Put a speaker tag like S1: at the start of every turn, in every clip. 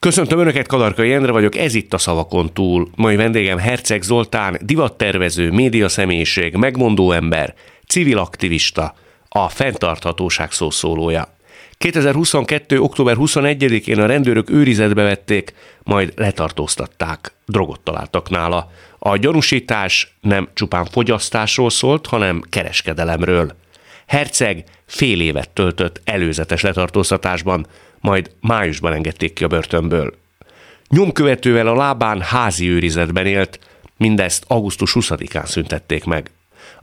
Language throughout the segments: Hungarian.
S1: Köszöntöm Önöket, Kadarkai Endre vagyok, ez itt a Szavakon túl. Mai vendégem Herceg Zoltán, divattervező, médiaszemélyiség, megmondó ember, civil aktivista, a fenntarthatóság szószólója. 2022. október 21-én a rendőrök őrizetbe vették, majd letartóztatták. Drogot találtak nála. A gyanúsítás nem csupán fogyasztásról szólt, hanem kereskedelemről. Herceg fél évet töltött előzetes letartóztatásban, majd májusban engedték ki a börtönből. Nyomkövetővel a lábán házi őrizetben élt, mindezt augusztus 20-án szüntették meg.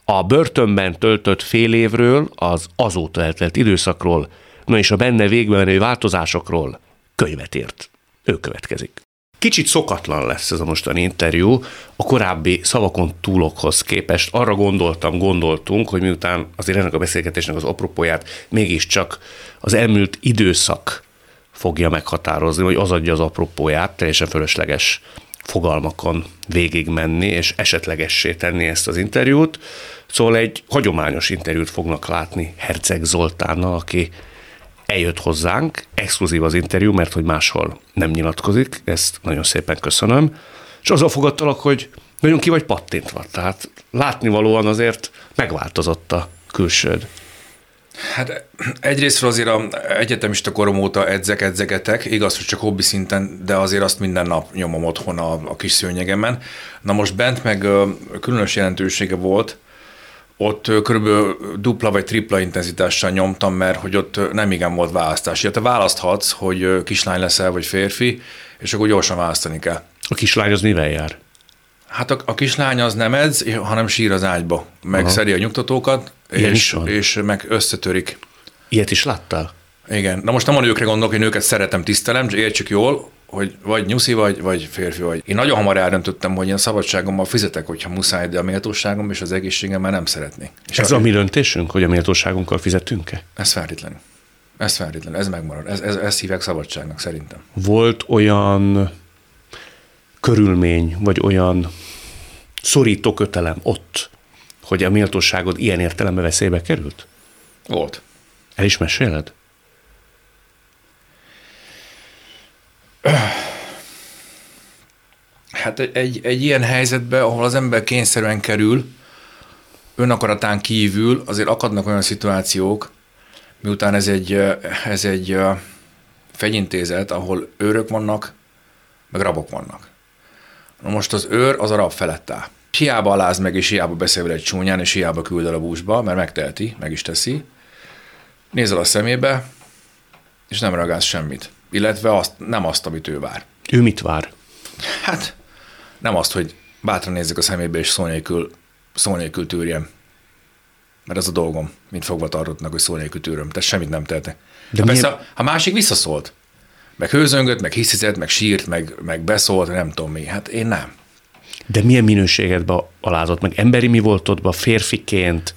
S1: A börtönben töltött fél évről, az azóta eltelt időszakról, na és a benne végbe menő változásokról könyvet írt. Ő következik. Kicsit szokatlan lesz ez a mostani interjú, a korábbi szavakon túlokhoz képest. Arra gondoltam, gondoltunk, hogy miután azért ennek a beszélgetésnek az apropóját mégiscsak az elmúlt időszak fogja meghatározni, vagy az adja az apropóját, teljesen fölösleges fogalmakon végigmenni, és esetlegessé tenni ezt az interjút. Szóval egy hagyományos interjút fognak látni Herceg Zoltánnal, aki eljött hozzánk, exkluzív az interjú, mert hogy máshol nem nyilatkozik, ezt nagyon szépen köszönöm, és azzal fogadtalak, hogy nagyon ki vagy pattintva, tehát látnivalóan azért megváltozott a külsőd.
S2: Hát egyrésztről azért a egyetemista korom óta edzek, edzegetek, igaz, hogy csak hobbi szinten, de azért azt minden nap nyomom otthon a, a kis szőnyegemen. Na most bent meg különös jelentősége volt, ott körülbelül dupla vagy tripla intenzitással nyomtam, mert hogy ott nem igen volt választás. Ja, te választhatsz, hogy kislány leszel, vagy férfi, és akkor gyorsan választani kell.
S1: A kislány az mivel jár?
S2: Hát a, a kislány az nem edz, hanem sír az ágyba, meg Aha. szeri a nyugtatókat, és, és meg összetörik.
S1: Ilyet is láttál?
S2: Igen. Na most nem a nőkre gondolok, hogy nőket szeretem, tisztelem, értsük jól, hogy vagy nyuszi vagy, vagy férfi vagy. Én nagyon hamar eldöntöttem, hogy én szabadságommal fizetek, hogyha muszáj, de a méltóságom és az egészségem már nem szeretnék.
S1: És Ez a, a mi döntésünk, hogy a méltóságunkkal fizetünk-e?
S2: Ez feltétlenül. Ez feltétlenül, ez megmarad. Ez, ez, ez hívják szabadságnak szerintem.
S1: Volt olyan körülmény, vagy olyan szorító kötelem ott, hogy a méltóságod ilyen értelembe veszélybe került?
S2: Volt.
S1: El is meséled?
S2: Hát egy, egy ilyen helyzetben, ahol az ember kényszerűen kerül, önakaratán kívül azért akadnak olyan szituációk, miután ez egy, ez egy fegyintézet, ahol őrök vannak, meg rabok vannak. Na most az őr az a rab felett áll. Hiába aláz meg, és hiába beszél vele egy csúnyán, és hiába küld el a búzsba, mert megteheti, meg is teszi. Nézel a szemébe, és nem reagálsz semmit. Illetve azt, nem azt, amit ő vár.
S1: Ő mit vár?
S2: Hát nem azt, hogy bátran nézzek a szemébe, és szó nélkül, szó nélkül tűrjem. Mert ez a dolgom, mint fogva tartottnak, hogy szó nélkül tűröm. Tehát semmit nem tehetek. De ha, persze, ha másik visszaszólt, meg hőzöngött, meg hiszizett, meg sírt, meg, meg beszólt, nem tudom mi. Hát én nem.
S1: De milyen minőségedbe alázott meg? Emberi mi volt ott, férfiként?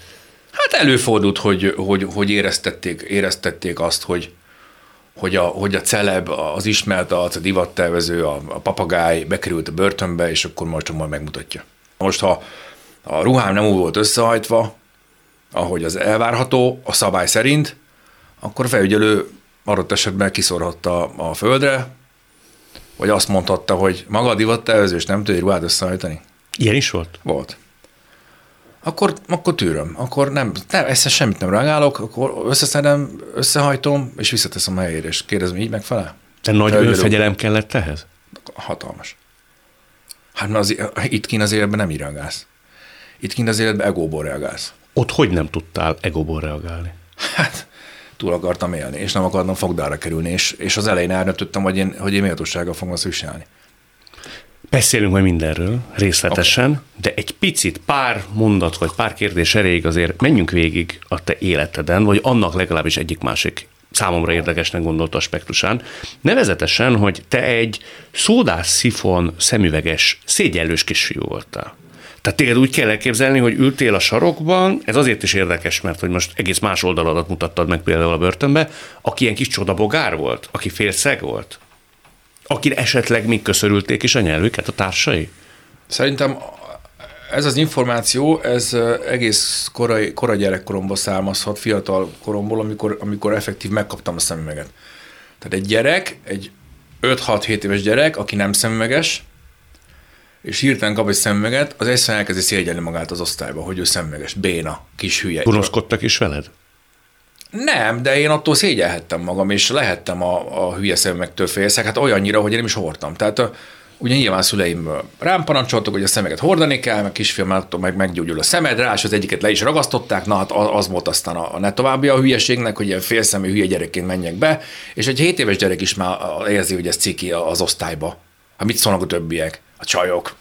S2: Hát előfordult, hogy, hogy, hogy éreztették, éreztették azt, hogy, hogy a, hogy a celeb, az ismert arc, a divattervező, a, a papagáj bekerült a börtönbe, és akkor csak majd megmutatja. Most, ha a ruhám nem úgy volt összehajtva, ahogy az elvárható, a szabály szerint, akkor a felügyelő adott esetben kiszorhatta a földre, vagy azt mondhatta, hogy maga a divattervező, és nem tudja ruhát összehajtani.
S1: Ilyen is volt?
S2: Volt. Akkor, akkor tűröm. Akkor nem, nem ezt semmit nem reagálok, akkor összeszedem, összehajtom, és visszateszem a helyére, és kérdezem, így megfelel?
S1: Te nagy önfegyelem kellett ehhez?
S2: Hatalmas. Hát mert az, itt kint az életben nem így reagálsz. Itt kint az életben egóból reagálsz.
S1: Ott hogy nem tudtál egóból reagálni?
S2: Hát túl akartam élni, és nem akartam fogdára kerülni, és, és az elején eldöntöttem, hogy én, hogy én méltósággal fogom azt viselni.
S1: Beszélünk majd mindenről részletesen, okay. de egy picit, pár mondat vagy pár kérdés erejéig azért menjünk végig a te életeden, vagy annak legalábbis egyik-másik számomra érdekesnek gondolt aspektusán. Nevezetesen, hogy te egy szódás szifon szemüveges, szégyellős kisfiú voltál. Tehát téged úgy kell elképzelni, hogy ültél a sarokban, ez azért is érdekes, mert hogy most egész más oldaladat mutattad meg például a börtönbe, aki ilyen kis csodabogár volt, aki félszeg volt, aki esetleg még köszörülték is a nyelvüket a társai?
S2: Szerintem ez az információ, ez egész korai, korai gyerekkoromból származhat, fiatal koromból, amikor, amikor effektív megkaptam a szemüveget. Tehát egy gyerek, egy 5-6-7 éves gyerek, aki nem szemüveges, és hirtelen kap egy szemüveget, az egyszerűen elkezdi szégyelni magát az osztályba, hogy ő szemüveges, béna, kis hülye.
S1: Gonoszkodtak is veled?
S2: Nem, de én attól szégyelhettem magam, és lehettem a, a hülye szemüvegtől félszek, hát olyannyira, hogy én nem is hordtam. Tehát ugye nyilván szüleim rám parancsoltak, hogy a szemeget hordani kell, meg kisfiam meg meggyógyul a szemed, rá, és az egyiket le is ragasztották, na hát az volt aztán a, a ne további a hülyeségnek, hogy ilyen félszemű hülye gyerekként menjek be, és egy 7 éves gyerek is már érzi, hogy ez ciki az osztályba. Hát mit szólnak a többiek? A csajok.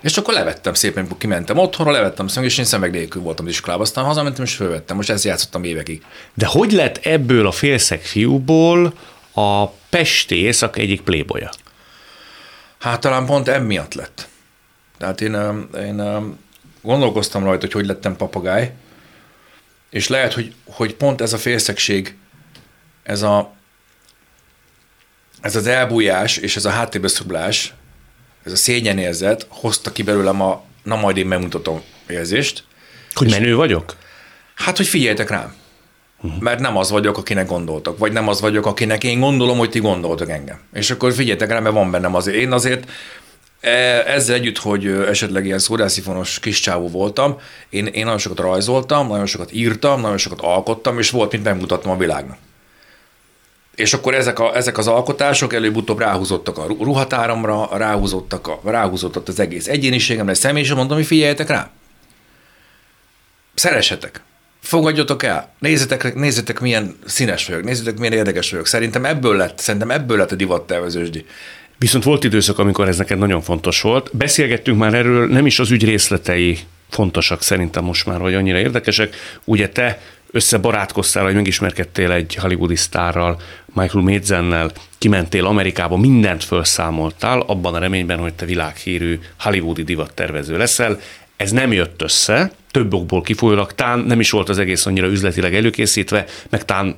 S2: És akkor levettem szépen, kimentem otthonra, levettem szemüveget, és én szemeg nélkül voltam az iskolában, aztán hazamentem és fölvettem. Most ezt játszottam évekig.
S1: De hogy lett ebből a félszeg fiúból a Pesti éjszak egyik playboya?
S2: Hát talán pont emiatt lett. Tehát én, én gondolkoztam rajta, hogy hogy lettem papagáj, és lehet, hogy, hogy pont ez a félszegség, ez, a, ez az elbújás és ez a háttérbe szublás, ez a szégyenérzet hozta ki belőlem a na majd én megmutatom érzést.
S1: Hogy menő vagyok?
S2: Hát, hogy figyeljetek rám. Uh-huh. Mert nem az vagyok, akinek gondoltok, vagy nem az vagyok, akinek én gondolom, hogy ti gondoltok engem. És akkor figyeljetek rá, mert van bennem azért. Én azért e, ezzel együtt, hogy esetleg ilyen szórászifonos kis csávó voltam, én, én nagyon sokat rajzoltam, nagyon sokat írtam, nagyon sokat alkottam, és volt, mint megmutattam a világnak. És akkor ezek, a, ezek az alkotások előbb-utóbb ráhúzottak a ruhatáramra, ráhúzottak a, ráhúzott az egész egyéniségemre, személyisre, mondom, hogy figyeljetek rá. Szeressetek fogadjatok el, nézzetek, nézzetek milyen színes vagyok, nézzetek milyen érdekes vagyok. Szerintem ebből lett, szerintem ebből lett a divattervezősdi.
S1: Viszont volt időszak, amikor ez neked nagyon fontos volt. Beszélgettünk már erről, nem is az ügy részletei fontosak szerintem most már, vagy annyira érdekesek. Ugye te összebarátkoztál, vagy megismerkedtél egy hollywoodi sztárral, Michael Madzennel, kimentél Amerikába, mindent felszámoltál, abban a reményben, hogy te világhírű hollywoodi divattervező leszel. Ez nem jött össze, több okból kifolyólag, tán nem is volt az egész annyira üzletileg előkészítve, meg tán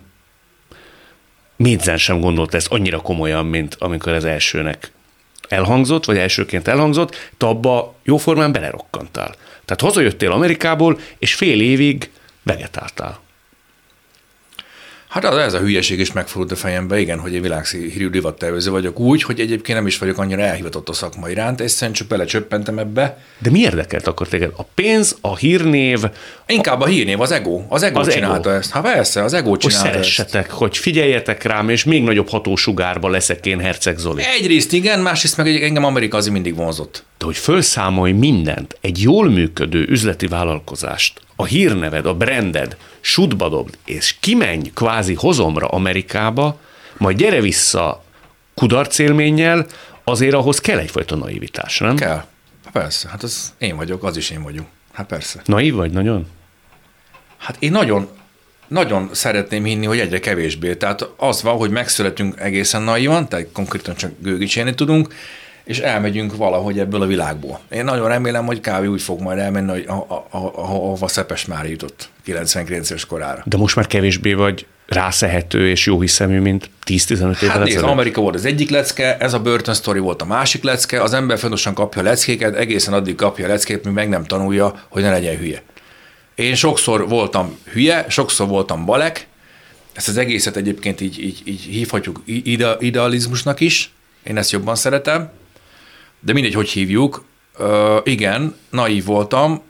S1: Médzen sem gondolt ezt annyira komolyan, mint amikor az elsőnek elhangzott, vagy elsőként elhangzott, te abba jóformán belerokkantál. Tehát hazajöttél Amerikából, és fél évig vegetáltál.
S2: Hát az, ez a hülyeség is megfordult a fejembe, igen, hogy egy világhírű divattervező vagyok úgy, hogy egyébként nem is vagyok annyira elhivatott a szakma iránt, egyszerűen csak belecsöppentem ebbe.
S1: De mi érdekelt akkor téged? A pénz, a hírnév?
S2: Inkább a, a hírnév, az ego. Az ego az csinálta ego. ezt. Hát persze, az ego csinálta
S1: hogy szeressetek, ezt. hogy figyeljetek rám, és még nagyobb hatósugárba leszek én Herceg Zoli.
S2: Egyrészt igen, másrészt meg engem Amerika az mindig vonzott.
S1: De hogy felszámolj mindent, egy jól működő üzleti vállalkozást, a hírneved, a branded, sutba dobd, és kimenj kvázi hozomra Amerikába, majd gyere vissza kudarcélménnyel, azért ahhoz kell egyfajta naivitás, nem?
S2: Kell. Hát persze, hát az én vagyok, az is én vagyok. Hát persze.
S1: Naív vagy nagyon?
S2: Hát én nagyon, nagyon szeretném hinni, hogy egyre kevésbé. Tehát az van, hogy megszületünk egészen naivan, tehát konkrétan csak gőgicsélni tudunk, és elmegyünk valahogy ebből a világból. Én nagyon remélem, hogy kávé úgy fog majd elmenni, hogy ahova Szepes már jutott 99 es korára.
S1: De most már kevésbé vagy rászehető és jó hiszemű, mint 10-15 évvel
S2: hát nézd, Amerika volt az egyik lecke, ez a Burton Story volt a másik lecke, az ember fontosan kapja a leckéket, egészen addig kapja a leckét, míg meg nem tanulja, hogy ne legyen hülye. Én sokszor voltam hülye, sokszor voltam balek, ezt az egészet egyébként így, így, így hívhatjuk idealizmusnak is, én ezt jobban szeretem, de mindegy, hogy hívjuk, uh, igen, naív voltam,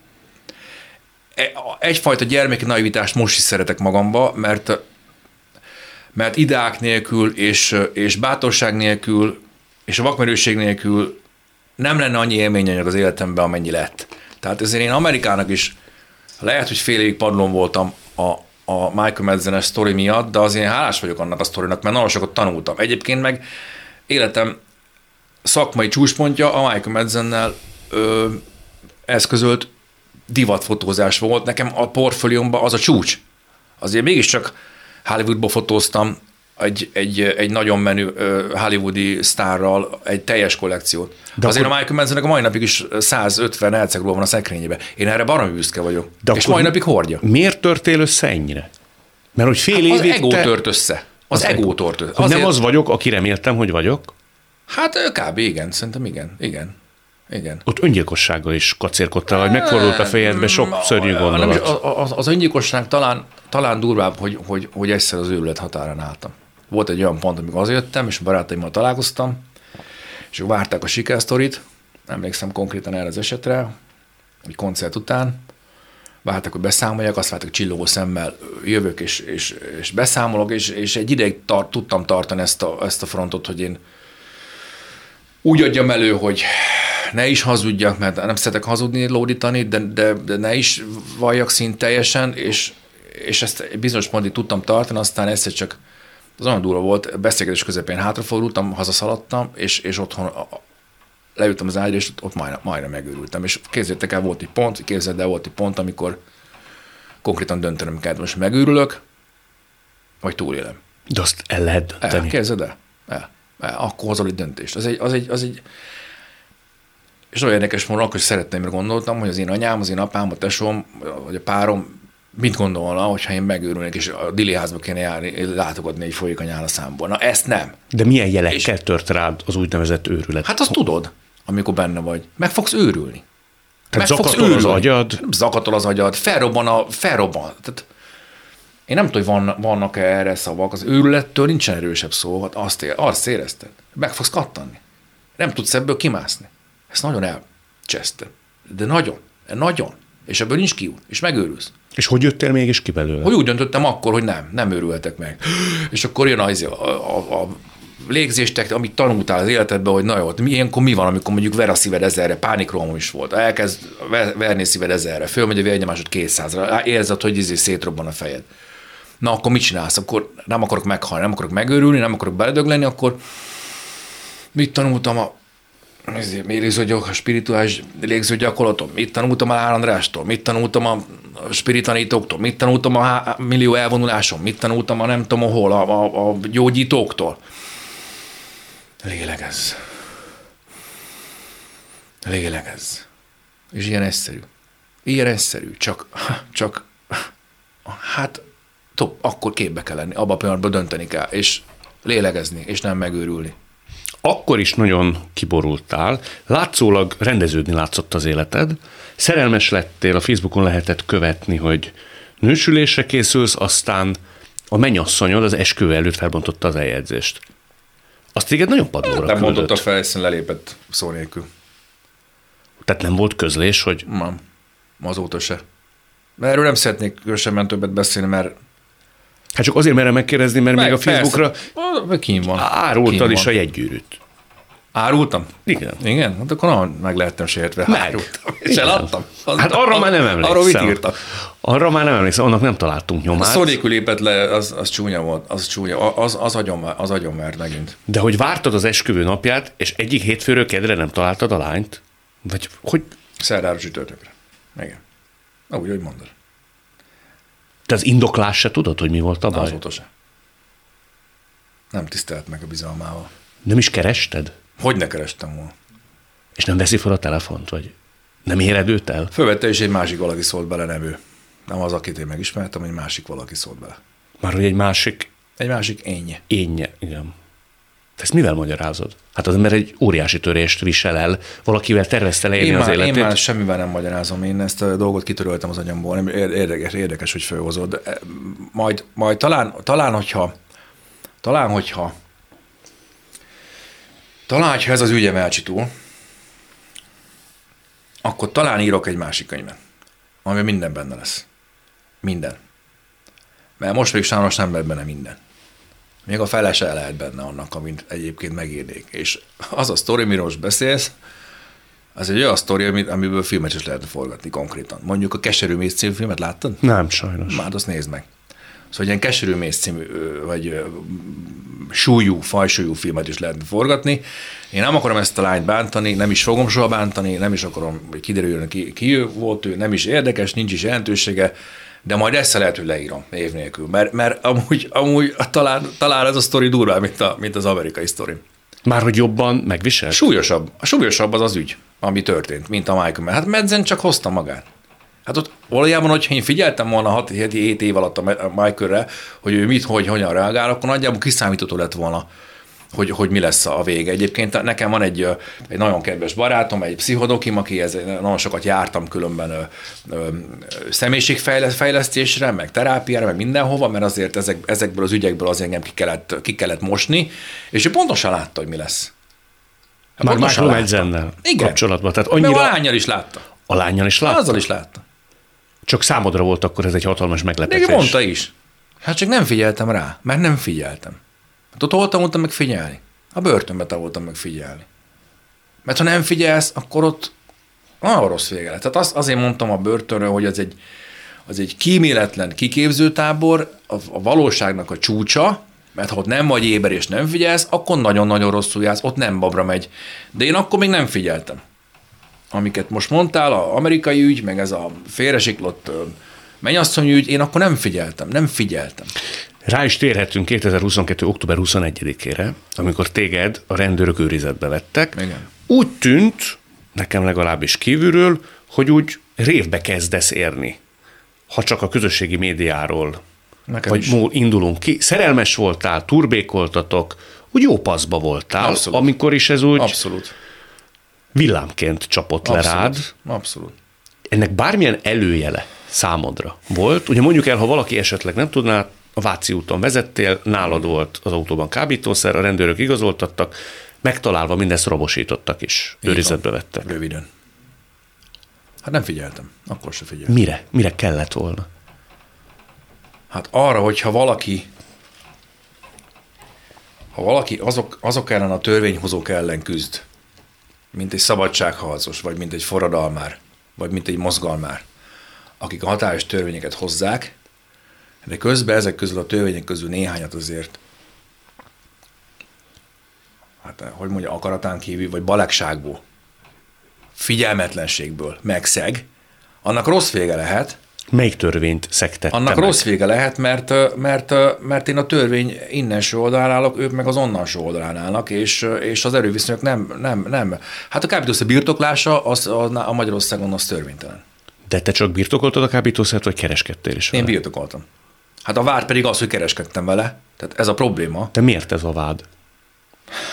S2: e, egyfajta gyermeki naivitást most is szeretek magamba, mert mert ideák nélkül és, és bátorság nélkül és a vakmerőség nélkül nem lenne annyi élményanyag az életemben, amennyi lett. Tehát ezért én Amerikának is lehet, hogy fél évig padlón voltam a, a Michael Madsen-es sztori miatt, de azért hálás vagyok annak a sztorinak, mert nagyon sokat tanultam. Egyébként meg életem szakmai csúcspontja a Michael Madzennel ö, eszközölt divatfotózás volt. Nekem a portfóliómban az a csúcs. Azért mégiscsak Hollywoodba fotóztam egy, egy, egy nagyon menő hollywoodi sztárral egy teljes kollekciót. De Azért akkor... a Michael Madsennek a mai napig is 150 elcegról van a szekrényébe. Én erre baromi büszke vagyok. De és mai napig hordja.
S1: Miért törtél össze ennyire? Mert hogy fél
S2: hát
S1: évig...
S2: Az ego te... tört össze. Az, az ego tört össze.
S1: Azért... Nem az vagyok, aki reméltem, hogy vagyok?
S2: Hát kb. igen, szerintem igen, igen. Igen.
S1: Ott öngyilkossággal is kacérkodtál, vagy megfordult a fejedbe sok szörnyű gondolat.
S2: Az, az, az öngyilkosság talán, talán durvább, hogy, hogy, hogy egyszer az őrület határán álltam. Volt egy olyan pont, amikor hazajöttem, és barátaimmal találkoztam, és várták a sikersztorit, emlékszem konkrétan erre az esetre, egy koncert után, vártak, hogy beszámoljak, azt vártak, csillogó szemmel jövök és, és, és beszámolok, és, és egy ideig tart, tudtam tartani ezt a, ezt a frontot, hogy én úgy adjam elő, hogy ne is hazudjak, mert nem szeretek hazudni, lódítani, de, de, de ne is valljak szint teljesen, és, és ezt bizonyos pontig tudtam tartani, aztán egyszer csak az olyan durva volt, beszélgetés közepén hátrafordultam, hazaszaladtam, és, és otthon leültem az ágyra, és ott majdnem, majdnem megőrültem. És képzeljétek el, volt egy pont, képzeld el, volt egy pont, amikor konkrétan döntenem kellett, most megőrülök, vagy túlélem.
S1: De azt el lehet dönteni.
S2: El, képzeld el? El. Akkor hozol egy döntést. Az egy, az egy, az egy, és olyan érdekes módon, akkor szeretném, mert gondoltam, hogy az én anyám, az én apám, a tesóm, vagy a párom mit gondolna, hogyha én megőrülnék, és a házba kéne járni, látogatni egy folyékony számból. Na ezt nem.
S1: De milyen jelekkel és... tört rád az úgynevezett őrület?
S2: Hát azt tudod, amikor benne vagy. Meg fogsz őrülni.
S1: Tehát meg zakatol fogsz az agyad?
S2: Zakatol az agyad, felrobban a, felrobban. Tehát én nem tudom, hogy van, vannak-e erre szavak. Az őrülettől nincsen erősebb szó, hát azt, ér, azt érezted. Meg fogsz kattanni. Nem tudsz ebből kimászni. Ezt nagyon elcseszte. De nagyon. Nagyon. És ebből nincs kiút. És megőrülsz.
S1: És hogy jöttél mégis ki belőle?
S2: Hogy úgy döntöttem akkor, hogy nem, nem őrültek meg. És akkor jön az, a, a, a légzéstek, amit tanultál az életedben, hogy na jó, mi, ilyenkor mi van, amikor mondjuk ver a szíved ezerre, pánikroham is volt, elkezd verni szíved ezerre, fölmegy a vérnyomásod 200-ra, érzed, hogy izé szétrobban a fejed. Na akkor mit csinálsz? Akkor nem akarok meghalni, nem akarok megőrülni, nem akarok beledögleni, akkor mit tanultam a légzőgyok, a spirituális légzőgyakorlatom, mit tanultam a Lár Andrástól, mit tanultam a spiritanítóktól, mit tanultam a millió elvonulásom, mit tanultam a nem tudom hol, a, a, a gyógyítóktól. Lélegez. Lélegez. És ilyen egyszerű. Ilyen egyszerű, csak, csak hát top, akkor képbe kell lenni, abban a pillanatban dönteni kell, és lélegezni, és nem megőrülni
S1: akkor is nagyon kiborultál, látszólag rendeződni látszott az életed, szerelmes lettél, a Facebookon lehetett követni, hogy nősülésre készülsz, aztán a mennyasszonyod az esküvő előtt felbontotta az eljegyzést. Azt téged nagyon padlóra
S2: Nem mondott a felszín lelépett szó nélkül.
S1: Tehát nem volt közlés, hogy...
S2: Nem, azóta se. Mert erről nem szeretnék különösen többet beszélni, mert
S1: Hát csak azért merem megkérdezni, mert Meg, még a Facebookra
S2: kín van.
S1: árultad kín is van. a jegygyűrűt.
S2: Árultam?
S1: Igen.
S2: Igen? Hát akkor nagyon meg lehettem sértve.
S1: Meg. Árultam.
S2: És Igen. eladtam.
S1: Az, hát arra a, már nem emlékszem. Arra
S2: mit írtam?
S1: Arra már nem emlékszem, annak nem találtunk nyomát. A
S2: szó lépett le, az, az csúnya volt, az csúnya, az, az, agyon, az agyon mert megint.
S1: De hogy vártad az esküvő napját, és egyik hétfőről kedre nem találtad a lányt? Vagy hogy?
S2: Szerdára csütörtökre. Igen. Úgy, hogy mondod.
S1: Te az indoklás se tudod, hogy mi volt a baj?
S2: Azóta se. Nem tisztelt meg a bizalmával.
S1: Nem is kerested?
S2: Hogy ne kerestem volna?
S1: És nem veszi fel a telefont, vagy nem éred őt el?
S2: Fölvette, és egy másik valaki szólt bele, nem ő. Nem az, akit én megismertem, egy másik valaki szólt bele.
S1: Már hogy egy másik?
S2: Egy másik énje.
S1: Énje, igen. Te ezt mivel magyarázod? Hát az ember egy óriási törést visel el, valakivel tervezte
S2: én
S1: az már, életét.
S2: Én már semmivel nem magyarázom, én ezt a dolgot kitöröltem az agyamból. Érdekes, érdekes hogy felhozod. E, majd, majd talán, talán, hogyha talán, hogyha talán, hogyha ez az ügyem elcsitul, akkor talán írok egy másik könyvet, ami minden benne lesz. Minden. Mert most még sajnos nem lett benne minden. Még a fele se lehet benne annak, amit egyébként megírnék. És az a sztori, amiről most beszélsz, az egy olyan sztori, amiből filmet is lehet forgatni konkrétan. Mondjuk a Keserű Mész című filmet láttad?
S1: Nem, sajnos.
S2: Már azt nézd meg. Szóval ilyen Keserű Mész című, vagy súlyú, fajsúlyú filmet is lehet forgatni. Én nem akarom ezt a lányt bántani, nem is fogom soha bántani, nem is akarom, hogy kiderüljön, ki, ki volt ő, nem is érdekes, nincs is jelentősége de majd ezt lehet, hogy leírom év nélkül, mert, mert amúgy, amúgy talán, talán ez a sztori durvá, mint, a, mint az amerikai sztori.
S1: Már hogy jobban megvisel?
S2: Súlyosabb. A súlyosabb az az ügy, ami történt, mint a Michael. Hát Medzen csak hozta magát. Hát ott valójában, hogyha én figyeltem volna 6-7 év alatt a Michaelre, hogy ő mit, hogy, hogyan reagál, akkor nagyjából kiszámítható lett volna, hogy, hogy mi lesz a vége. Egyébként nekem van egy, egy nagyon kedves barátom, egy pszichodokim, aki ez, nagyon sokat jártam különben ö, ö, személyiségfejlesztésre, meg terápiára, meg mindenhova, mert azért ezek, ezekből az ügyekből azért engem ki kellett, ki kellett mosni, és ő pontosan látta, hogy mi lesz.
S1: Már Michael Medzennel kapcsolatban.
S2: Tehát annyira... Mert a lányjal is látta.
S1: A lányjal is látta?
S2: Azzal is látta.
S1: Csak számodra volt akkor ez egy hatalmas meglepetés.
S2: De mondta is. Hát csak nem figyeltem rá, mert nem figyeltem. Hát ott hol tanultam meg figyelni? A börtönbe tanultam meg figyelni. Mert ha nem figyelsz, akkor ott nagyon rossz vége lett. Tehát azt, azért mondtam a börtönről, hogy az egy, az egy kíméletlen kiképzőtábor, a, a valóságnak a csúcsa, mert ha ott nem vagy éber és nem figyelsz, akkor nagyon-nagyon rosszul jársz, ott nem babra megy. De én akkor még nem figyeltem. Amiket most mondtál, az amerikai ügy, meg ez a félresiklott mennyasszony ügy, én akkor nem figyeltem, nem figyeltem.
S1: Rá is térhetünk 2022. október 21-ére, amikor téged a rendőrök őrizetbe vettek.
S2: Igen.
S1: Úgy tűnt, nekem legalábbis kívülről, hogy úgy révbe kezdesz érni, ha csak a közösségi médiáról Nekem vagy is. indulunk ki. Szerelmes voltál, turbékoltatok, úgy jó paszba voltál, Abszolút. amikor is ez úgy
S2: Abszolút.
S1: villámként csapott Abszolút. le rád.
S2: Abszolút.
S1: Ennek bármilyen előjele számodra volt. Ugye mondjuk el, ha valaki esetleg nem tudná, a Váci úton vezettél, nálad volt az autóban kábítószer, a rendőrök igazoltattak, megtalálva mindezt robosítottak is, őrizetbe vettek.
S2: Röviden. Hát nem figyeltem, akkor se figyeltem.
S1: Mire? Mire kellett volna?
S2: Hát arra, hogyha valaki ha valaki azok, azok ellen a törvényhozók ellen küzd, mint egy szabadságharcos, vagy mint egy forradalmár, vagy mint egy mozgalmár, akik a hatályos törvényeket hozzák, de közben ezek közül a törvények közül néhányat azért hát hogy mondja, akaratán kívül, vagy balekságból, figyelmetlenségből megszeg, annak rossz vége lehet,
S1: Melyik törvényt szektettem
S2: Annak
S1: meg?
S2: rossz vége lehet, mert, mert, mert én a törvény innen oldalán állok, ők meg az onnan oldalán állnak, és, és az erőviszonyok nem, nem, nem. Hát a kábítószer birtoklása az, a, a Magyarországon az törvénytelen.
S1: De te csak birtokoltad a kábítószert, vagy kereskedtél is
S2: vele? Én birtokoltam. Hát a vád pedig az, hogy kereskedtem vele. Tehát ez a probléma.
S1: De miért ez a vád?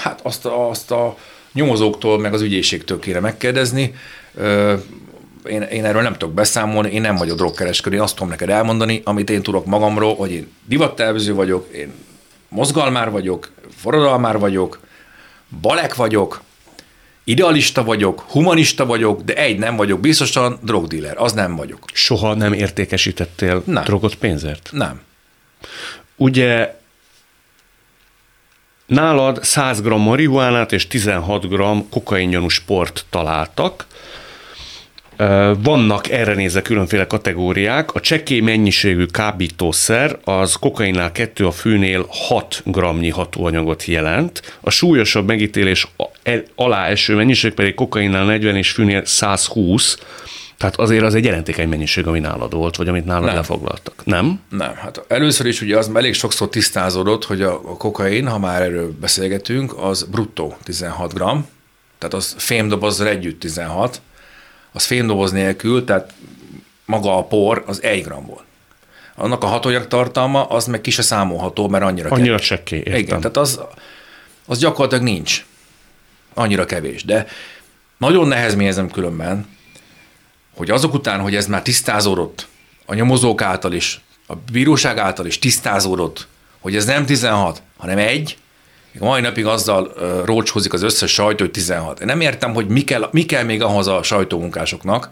S2: Hát azt, azt a nyomozóktól, meg az ügyészségtől kéne megkérdezni én, én erről nem tudok beszámolni, én nem vagyok drogkereskedő, én azt tudom neked elmondani, amit én tudok magamról, hogy én divattervező vagyok, én mozgalmár vagyok, forradalmár vagyok, balek vagyok, idealista vagyok, humanista vagyok, de egy nem vagyok biztosan drogdíler, az nem vagyok.
S1: Soha nem értékesítettél nem. drogot pénzért?
S2: Nem.
S1: Ugye nálad 100 g marihuánát és 16 g kokaingyanús port találtak, vannak erre nézve különféle kategóriák. A csekély mennyiségű kábítószer az kokainnál 2, a fűnél 6 gramnyi hatóanyagot jelent. A súlyosabb megítélés alá eső mennyiség pedig kokainnál 40 és fűnél 120. Tehát azért az egy jelentékeny mennyiség, ami nálad volt, vagy amit nálad nem. lefoglaltak. Nem?
S2: Nem. Hát először is ugye az elég sokszor tisztázódott, hogy a, kokain, ha már erről beszélgetünk, az bruttó 16 gram, tehát az fémdobozzal együtt 16, az fémdoboz nélkül, tehát maga a por, az 1 gram volt. Annak a hatóanyag tartalma, az meg ki se számolható, mert annyira
S1: Annyira csekké, értem.
S2: Igen, tehát az, az gyakorlatilag nincs. Annyira kevés. De nagyon nehezményezem különben, hogy azok után, hogy ez már tisztázódott, a nyomozók által is, a bíróság által is tisztázódott, hogy ez nem 16, hanem egy, a mai napig azzal rócshozik az összes sajtó, hogy 16. Én nem értem, hogy mi kell, mi kell még ahhoz a sajtómunkásoknak,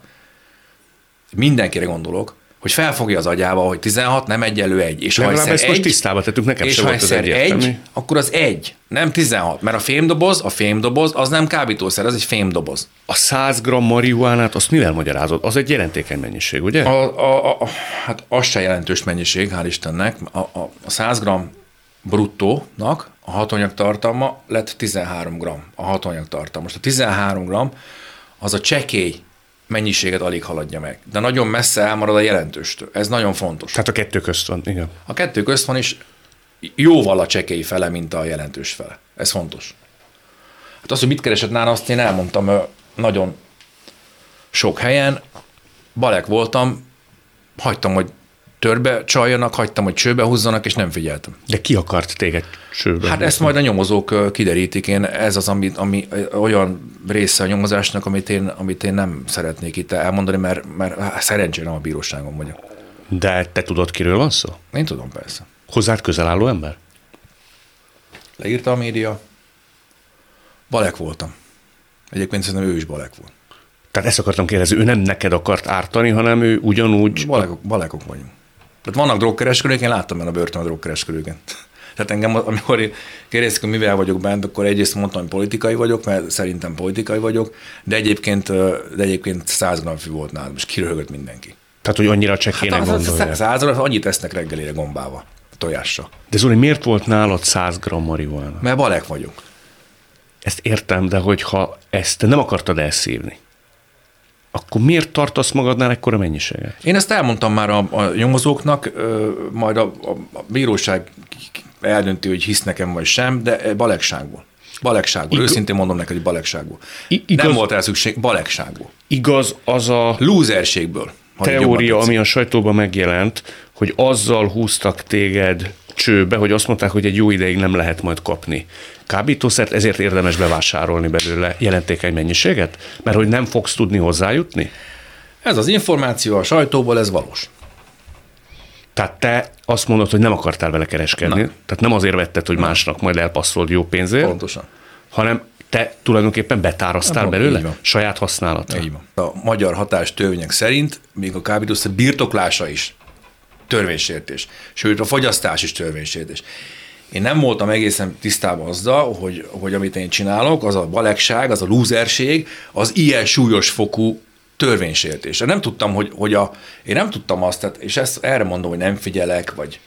S2: mindenkire gondolok, hogy felfogja az agyába, hogy 16 nem egyenlő egy. És
S1: ha ezt egy, most tisztába tettük, nekem
S2: és
S1: sem
S2: volt az egy, akkor az egy, nem 16. Mert a fémdoboz, a fémdoboz, az nem kábítószer, az egy fémdoboz.
S1: A 100 g marihuánát, azt mivel magyarázod? Az egy jelentékeny mennyiség, ugye?
S2: A, a, a, hát az se jelentős mennyiség, hál' Istennek. A, a, a 100 g bruttónak a hatóanyag tartalma lett 13 g a hatóanyag tartalma. Most a 13 g az a csekély mennyiséget alig haladja meg, de nagyon messze elmarad a jelentőstől. Ez nagyon fontos.
S1: Tehát a kettő közt van, igen.
S2: A kettő közt van, is jóval a csekély fele, mint a jelentős fele. Ez fontos. Hát az, hogy mit keresett nála, azt én elmondtam nagyon sok helyen. Balek voltam, hagytam, hogy törbe csaljanak, hagytam, hogy csőbe húzzanak, és nem figyeltem.
S1: De ki akart téged csőbe?
S2: Hát ezt majd a nyomozók kiderítik. Én ez az, ami, ami olyan része a nyomozásnak, amit én, amit én nem szeretnék itt elmondani, mert, mert szerencsére nem a bíróságon vagyok.
S1: De te tudod, kiről van szó?
S2: Én tudom, persze.
S1: Hozzád közel álló ember?
S2: Leírta a média. Balek voltam. Egyébként szerintem ő is balek volt.
S1: Tehát ezt akartam kérdezni, ő nem neked akart ártani, hanem ő ugyanúgy...
S2: Balekok, balekok vagyunk. Tehát vannak drogkereskedők, én láttam el a börtön a drogkereskedőket. Tehát engem, amikor kérdezték, hogy mivel vagyok bent, akkor egyrészt mondtam, hogy politikai vagyok, mert szerintem politikai vagyok, de egyébként, de egyébként 100 g fű volt nálam, és kiröhögött mindenki.
S1: Tehát, hogy annyira csekének hát,
S2: gondolja. 100 g annyit tesznek reggelére gombával, tojással.
S1: De Zoli, miért volt nálad 100 g marihuana?
S2: Mert balek vagyok.
S1: Ezt értem, de hogyha ezt nem akartad elszívni, akkor miért tartasz magadnál ekkora mennyiséget?
S2: Én ezt elmondtam már a, a nyomozóknak, majd a, a, a bíróság eldönti, hogy hisz nekem vagy sem, de balegságból. Balegságból. Ig- Őszintén mondom neked, hogy balegságból. igaz, Nem volt rá szükség, balegságból.
S1: Igaz az a...
S2: Lúzerségből.
S1: Teória, ami a sajtóban megjelent, hogy azzal húztak téged csőbe, hogy azt mondták, hogy egy jó ideig nem lehet majd kapni kábítószert, ezért érdemes bevásárolni belőle jelentékeny mennyiséget? Mert hogy nem fogsz tudni hozzájutni?
S2: Ez az információ a sajtóból, ez valós.
S1: Tehát te azt mondod, hogy nem akartál vele kereskedni, nem. tehát nem azért vetted, hogy másnak majd elpasszolod jó pénzért,
S2: Pontosan.
S1: hanem te tulajdonképpen betárasztál nem, belőle saját használatra.
S2: Így van. A magyar hatás törvények szerint még a kábítószer birtoklása is törvénysértés. Sőt, a fogyasztás is törvénysértés. Én nem voltam egészen tisztában azzal, hogy, hogy amit én csinálok, az a balegság, az a lúzerség, az ilyen súlyos fokú törvénysértés. Nem tudtam, hogy, hogy a, én nem tudtam azt, tehát, és ezt erre mondom, hogy nem figyelek, vagy,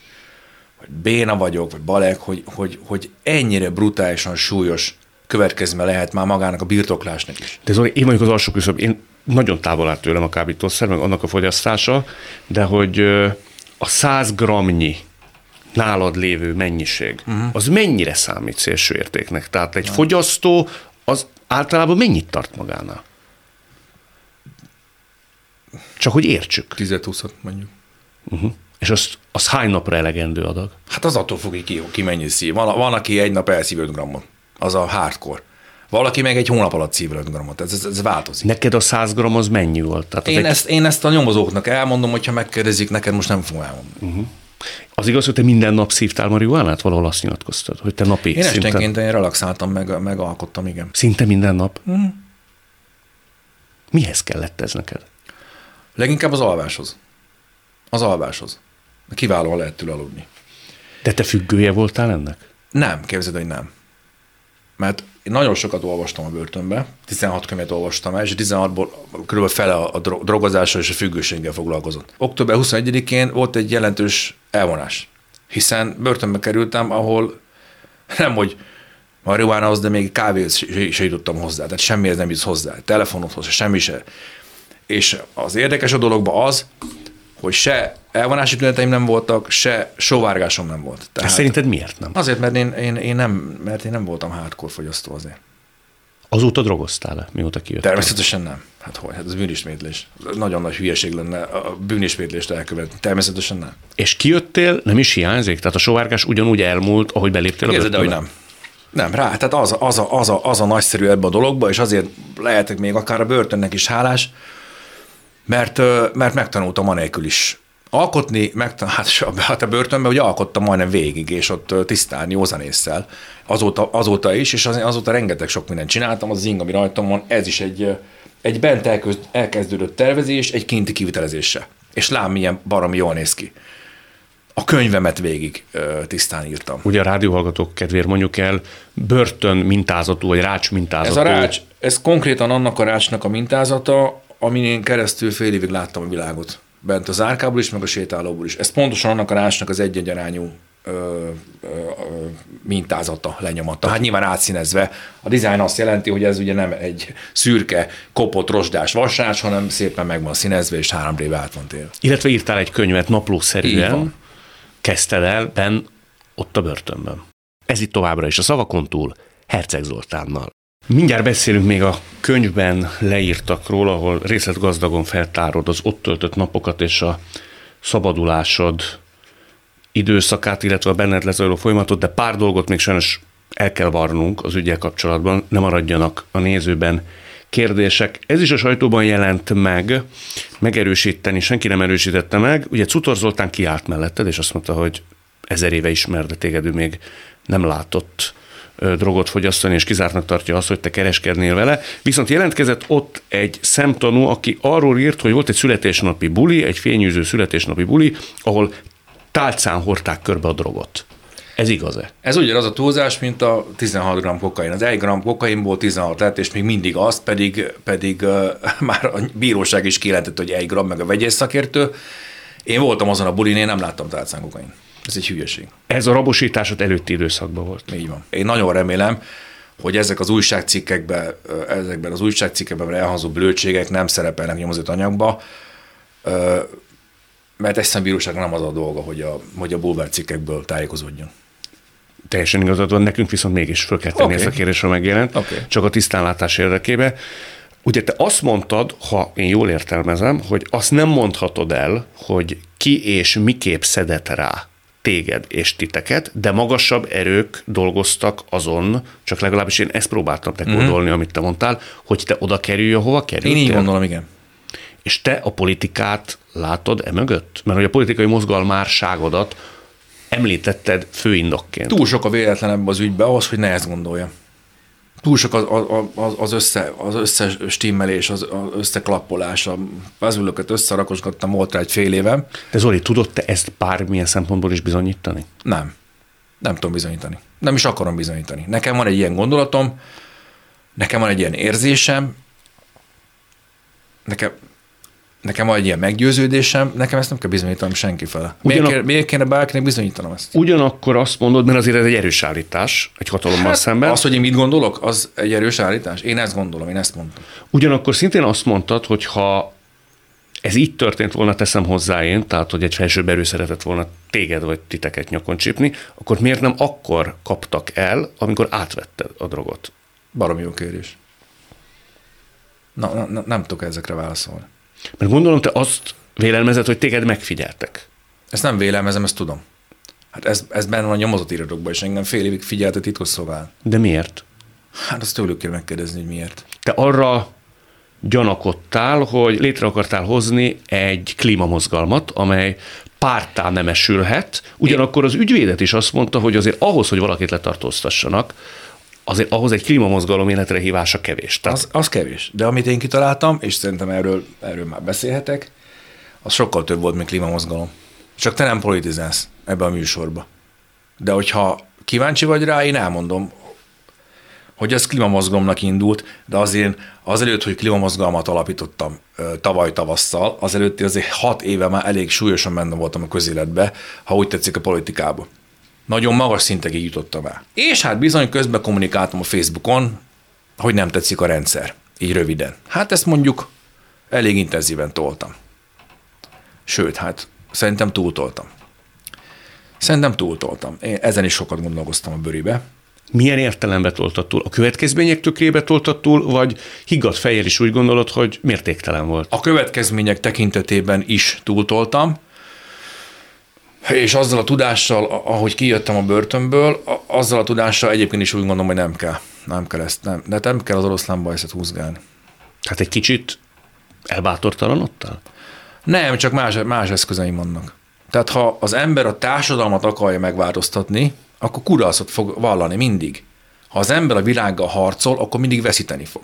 S2: vagy béna vagyok, vagy balek, hogy, hogy, hogy ennyire brutálisan súlyos következme lehet már magának a birtoklásnak is.
S1: De Zoli, én vagyok az alsó küszöb, én nagyon távol áll tőlem a kábítószer, meg annak a fogyasztása, de hogy a 100 gramnyi nálad lévő mennyiség, uh-huh. az mennyire számít szélső értéknek? Tehát egy uh-huh. fogyasztó az általában mennyit tart magánál? Csak hogy értsük.
S2: 10-20 mondjuk.
S1: Uh-huh. És az, az hány napra elegendő adag?
S2: Hát az attól függ, ki, ki mennyi szív. Van, van, aki egy nap elszív 5 grammot. Az a hardcore. Valaki meg egy hónap alatt szív 5 grammot. Ez, ez, ez változik.
S1: Neked a 100 gram az mennyi volt?
S2: Tehát én, egy... ezt, én ezt a nyomozóknak elmondom, hogyha megkérdezik, neked most nem fogom elmondani. Uh-huh.
S1: Az igaz, hogy te minden nap szívtál marihuánát? Valahol azt nyilatkoztad, hogy te napi
S2: Én szinten... esténként én relaxáltam, meg, megalkottam, igen.
S1: Szinte minden nap? Mm. Mihez kellett ez neked?
S2: Leginkább az alváshoz. Az alváshoz. Kiválóan lehet tőle aludni.
S1: De te függője voltál ennek?
S2: Nem, képzeld, hogy nem. Mert én nagyon sokat olvastam a börtönbe, 16 könyvet olvastam el, és 16-ból kb. fele a drogozással és a függőséggel foglalkozott. Október 21-én volt egy jelentős elvonás, hiszen börtönbe kerültem, ahol nem, hogy marihuánahoz, de még kávéhoz se jutottam hozzá, tehát semmihez nem jutsz hozzá, telefonodhoz, semmi se. És az érdekes a dologban az, hogy se elvonási tüneteim nem voltak, se sovárgásom nem volt.
S1: Tehát szerinted miért nem?
S2: Azért, mert én, én, én, nem, mert én nem voltam hardcore fogyasztó azért.
S1: Azóta drogoztál-e, mióta kijöttél?
S2: Természetesen nem. Hát hogy, hát ez bűnismétlés. Nagyon nagy hülyeség lenne a bűnismétlést elkövetni. Természetesen nem.
S1: És kijöttél, nem is hiányzik? Tehát a sovárgás ugyanúgy elmúlt, ahogy beléptél
S2: Kérdezed, a hogy nem. Nem, rá, tehát az, az, a, az, a, az a nagyszerű ebbe a dologba, és azért lehetek még akár a börtönnek is hálás, mert, mert megtanultam anélkül is alkotni, meg, hát, hát a börtönben ugye alkottam majdnem végig, és ott tisztán, józanésszel, azóta, azóta is, és azóta rengeteg sok mindent csináltam, az ing, ami rajtam van, ez is egy, egy bent elkezd, elkezdődött tervezés, egy kinti kivitelezése. És lám, milyen baromi jól néz ki. A könyvemet végig ö, tisztán írtam.
S1: Ugye a rádióhallgatók kedvéért mondjuk el, börtön mintázatú, vagy rács mintázatú.
S2: Ez a rács, ez konkrétan annak a rácsnak a mintázata, amin én keresztül fél évig láttam a világot. Bent az árkából is, meg a sétálóból is. Ez pontosan annak a rácsnak az egy-egyenányú mintázata, lenyomata. Hát nyilván átszínezve. A dizájn azt jelenti, hogy ez ugye nem egy szürke, kopott, rozsdás vasrács, hanem szépen meg van színezve, és három réve át van tél.
S1: Illetve írtál egy könyvet naplószerűen, kezdted el ben ott a börtönben. Ez itt továbbra is a szavakon túl, Herceg Zoltánnal. Mindjárt beszélünk még a könyvben leírtakról, ahol részletgazdagon feltárod az ott töltött napokat és a szabadulásod időszakát, illetve a benned lezajló folyamatot, de pár dolgot még sajnos el kell varnunk az ügyel kapcsolatban, ne maradjanak a nézőben kérdések. Ez is a sajtóban jelent meg, megerősíteni, senki nem erősítette meg. Ugye Cutor Zoltán kiállt melletted, és azt mondta, hogy ezer éve ismer, de téged ő még nem látott drogot fogyasztani, és kizártnak tartja azt, hogy te kereskednél vele. Viszont jelentkezett ott egy szemtanú, aki arról írt, hogy volt egy születésnapi buli, egy fényűző születésnapi buli, ahol tálcán hordták körbe a drogot. Ez igaz-e?
S2: Ez ugyanaz a túlzás, mint a 16 g kokain. Az 1 g kokainból 16 lett, és még mindig azt pedig, pedig uh, már a bíróság is kijelentett, hogy 1 g meg a vegyes szakértő. Én voltam azon a bulin, én nem láttam tálcán kokain. Ez egy hülyeség.
S1: Ez a rabosításod előtti időszakban volt.
S2: Így van. Én nagyon remélem, hogy ezek az újságcikkekben, ezekben az újságcikkekben elhangzó blödségek nem szerepelnek nyomozott anyagba, mert egyszerűen bíróságnak nem az a dolga, hogy a, hogy a bulvár cikkekből tájékozódjon.
S1: Teljesen igazad van, nekünk viszont mégis föl kell tenni okay. ezt a kérdést, ha megjelent, okay. csak a tisztánlátás érdekében. Ugye te azt mondtad, ha én jól értelmezem, hogy azt nem mondhatod el, hogy ki és miképp szedett rá téged és titeket, de magasabb erők dolgoztak azon, csak legalábbis én ezt próbáltam te kódolni, mm-hmm. amit te mondtál, hogy te oda kerülj, hova kerültél.
S2: Én így gondolom, igen.
S1: És te a politikát látod e mögött? Mert hogy a politikai mozgalmárságodat említetted főindokként.
S2: Túl sok a véletlen ebben az ügyben ahhoz, hogy ne ezt gondolja. Túl sok az, az, az, össze, az összestimmelés, az, az összeklappolás, a vezülőket összerakosgattam, volt rá egy fél éve.
S1: De Zoli, tudod te ezt bármilyen szempontból is bizonyítani?
S2: Nem. Nem tudom bizonyítani. Nem is akarom bizonyítani. Nekem van egy ilyen gondolatom, nekem van egy ilyen érzésem, nekem, nekem van egy ilyen meggyőződésem, nekem ezt nem kell bizonyítanom senki fele. Ugyanak, miért, kéne, miért kéne bárkinek bizonyítanom ezt?
S1: Ugyanakkor azt mondod, mert azért ez egy erős állítás egy hatalommal hát, szemben.
S2: Az, hogy én mit gondolok, az egy erős állítás? Én ezt gondolom, én ezt mondtam.
S1: Ugyanakkor szintén azt mondtad, hogy ha ez így történt volna, teszem hozzá én, tehát hogy egy felsőbb erő szeretett volna téged vagy titeket nyakon csípni, akkor miért nem akkor kaptak el, amikor átvetted a drogot?
S2: Baromi jó kérdés. Na, na, na, nem tudok ezekre válaszolni.
S1: Mert gondolom, te azt vélelmezed, hogy téged megfigyeltek.
S2: Ezt nem vélelmezem, ezt tudom. Hát ez, ez benne van a nyomozott iratokban, és engem fél évig a titkosszolgál.
S1: De miért?
S2: Hát azt tőlük kell megkérdezni, hogy miért.
S1: Te arra gyanakodtál, hogy létre akartál hozni egy klímamozgalmat, amely pártá nemesülhet, ugyanakkor az ügyvédet is azt mondta, hogy azért ahhoz, hogy valakit letartóztassanak, azért ahhoz egy klímamozgalom életre hívása kevés.
S2: Tehát... Az, az kevés. De amit én kitaláltam, és szerintem erről, erről már beszélhetek, az sokkal több volt, mint klímamozgalom. Csak te nem politizálsz ebbe a műsorba. De hogyha kíváncsi vagy rá, én elmondom, hogy ez klímamozgalomnak indult, de azért azelőtt, hogy klímamozgalmat alapítottam tavaly tavasszal, azelőtt azért hat éve már elég súlyosan benne voltam a közéletbe, ha úgy tetszik a politikába nagyon magas szintekig jutottam el. És hát bizony közben kommunikáltam a Facebookon, hogy nem tetszik a rendszer. Így röviden. Hát ezt mondjuk elég intenzíven toltam. Sőt, hát szerintem túltoltam. Szerintem túltoltam. Én ezen is sokat gondolkoztam a bőribe.
S1: Milyen értelembe toltad túl? A következmények tükrébe toltad túl, vagy higgadt fejjel is úgy gondolod, hogy mértéktelen volt?
S2: A következmények tekintetében is túltoltam, és azzal a tudással, ahogy kijöttem a börtönből, azzal a tudással egyébként is úgy gondolom, hogy nem kell. Nem kell ezt, nem. De nem kell az oroszlán bajszat húzgálni.
S1: Hát egy kicsit elbátortalanodtál?
S2: Nem, csak más, más eszközeim vannak. Tehát ha az ember a társadalmat akarja megváltoztatni, akkor kudarcot fog vallani mindig. Ha az ember a világgal harcol, akkor mindig veszíteni fog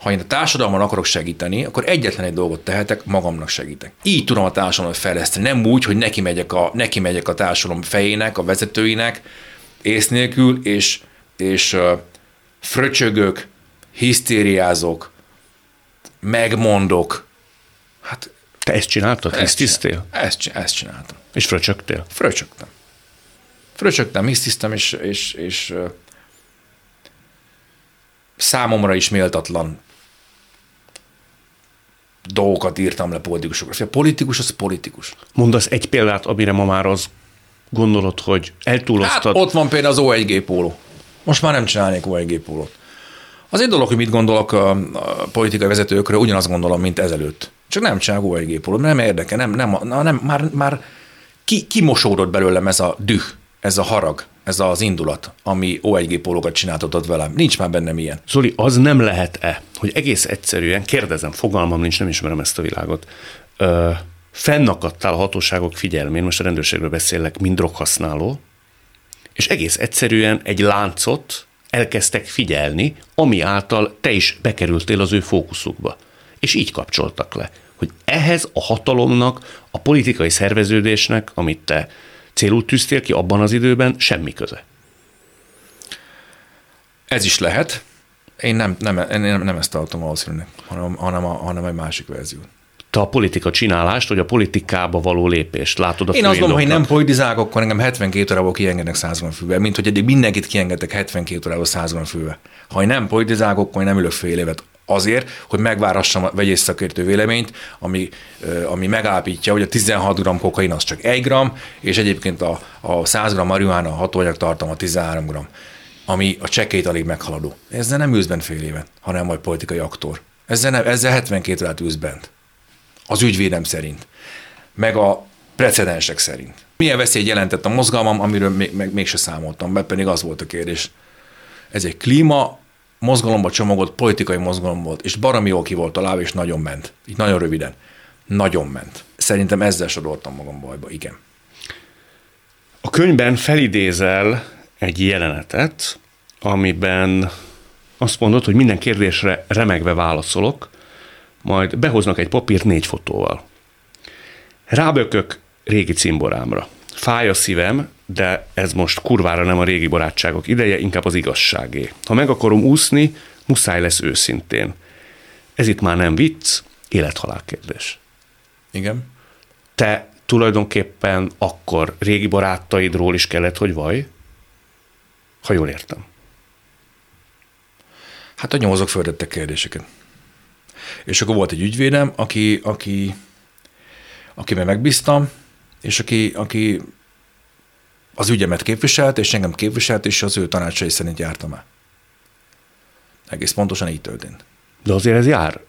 S2: ha én a társadalomban akarok segíteni, akkor egyetlen egy dolgot tehetek, magamnak segítek. Így tudom a társadalmat fejleszteni, nem úgy, hogy neki megyek a, neki megyek a társadalom fejének, a vezetőinek, ész nélkül, és, és uh, fröcsögök, hisztériázok, megmondok.
S1: Hát, Te ezt csináltad? Ezt, hisztisztél?
S2: Ezt, ezt csináltam.
S1: És fröcsögtél?
S2: Fröcsögtem. Fröcsögtem, hisztisztem, és, és, és számomra is méltatlan dolgokat írtam le politikusokra. A politikus az politikus.
S1: Mondasz egy példát, amire ma már az gondolod, hogy eltúloztad? Hát
S2: ott van például az O1G póló. Most már nem csinálnék O1G pólót. Az egy dolog, hogy mit gondolok a politikai vezetőkről, ugyanazt gondolom, mint ezelőtt. Csak nem csinálok OLG pólót, nem érdekel, nem, nem, na, nem már, már ki, kimosódott belőlem ez a düh, ez a harag, ez az indulat, ami OLG pólókat csináltatott velem. Nincs már bennem ilyen.
S1: Zoli, az nem lehet-e, hogy egész egyszerűen, kérdezem, fogalmam nincs, nem ismerem ezt a világot, ö, fennakadtál a hatóságok figyelmén, most a rendőrségről beszélek, mint droghasználó, és egész egyszerűen egy láncot elkezdtek figyelni, ami által te is bekerültél az ő fókuszukba. És így kapcsoltak le, hogy ehhez a hatalomnak, a politikai szerveződésnek, amit te célul tűztél ki abban az időben, semmi köze.
S2: Ez is lehet. Én nem, nem, nem, nem ezt tartom valószínűleg, hanem, hanem, a, hanem egy másik verziót
S1: te a politika csinálást, vagy a politikába való lépést látod a
S2: Én azt gondolom, hogy nem politizálok, akkor engem 72 órából kiengednek 100 fővel, mint hogy eddig mindenkit kiengedtek 72 órából 100 fővel. Ha én nem politizálok, akkor én nem ülök fél évet azért, hogy megvárassam a vegyész szakértő véleményt, ami, ami megállapítja, hogy a 16 g kokain az csak 1 g, és egyébként a, a 100 g marihuána hatóanyag tartalma 13 g, ami a csekkét alig meghaladó. Ezzel nem ülsz bent fél évet, hanem majd politikai aktor. Ezzel, nem, ezzel 72 órát ülsz bent az ügyvédem szerint, meg a precedensek szerint. Milyen veszélyt jelentett a mozgalmam, amiről még, meg, mégse számoltam be, pedig az volt a kérdés. Ez egy klíma mozgalomba csomagott politikai mozgalom volt, és baromi jól ki volt találva, és nagyon ment. Így nagyon röviden. Nagyon ment. Szerintem ezzel sodortam magam bajba, igen.
S1: A könyvben felidézel egy jelenetet, amiben azt mondod, hogy minden kérdésre remegve válaszolok, majd behoznak egy papírt négy fotóval. Rábökök régi cimborámra. Fáj a szívem, de ez most kurvára nem a régi barátságok ideje, inkább az igazságé. Ha meg akarom úszni, muszáj lesz őszintén. Ez itt már nem vicc, élethalál kérdés.
S2: Igen.
S1: Te tulajdonképpen akkor régi barátaidról is kellett, hogy vaj? Ha jól értem.
S2: Hát a nyomozók földettek kérdéseket. És akkor volt egy ügyvédem, aki, aki, aki megbíztam, és aki, aki az ügyemet képviselt, és engem képviselt, és az ő tanácsai szerint jártam el. Egész pontosan így történt.
S1: De azért ez jár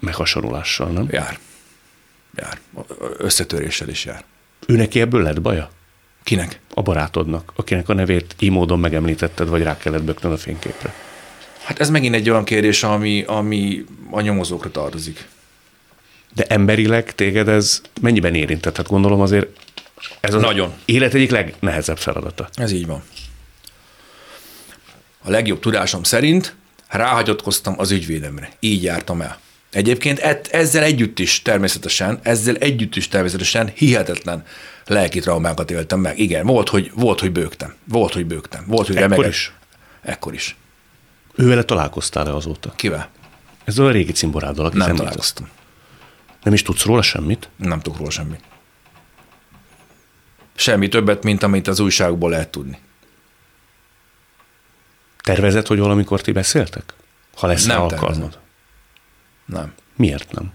S1: meghasonlással, nem?
S2: Jár. Jár. Összetöréssel is jár.
S1: Ő neki ebből lett baja?
S2: Kinek?
S1: A barátodnak, akinek a nevét így módon megemlítetted, vagy rá kellett böknöd a fényképre.
S2: Hát ez megint egy olyan kérdés, ami, ami a nyomozókra tartozik.
S1: De emberileg téged ez mennyiben érintett? Hát gondolom azért ez az
S2: Nagyon.
S1: élet egyik legnehezebb feladata.
S2: Ez így van. A legjobb tudásom szerint ráhagyatkoztam az ügyvédemre. Így jártam el. Egyébként ezzel együtt is természetesen, ezzel együtt is természetesen hihetetlen lelki traumákat éltem meg. Igen, volt, hogy, volt, hogy bőgtem. Volt, hogy bőgtem. Volt, hogy
S1: Ekkor is?
S2: Ekkor is.
S1: Ővele találkoztál-e azóta?
S2: Kivel?
S1: Ezzel a régi cimboráddal, akit
S2: Nem
S1: említesz.
S2: találkoztam.
S1: Nem is tudsz róla semmit?
S2: Nem tudok róla semmit. Semmi többet, mint amit az újságból lehet tudni.
S1: Tervezed, hogy valamikor ti beszéltek? Ha lesz
S2: Nem
S1: alkalmad.
S2: tervezem. Nem.
S1: Miért nem?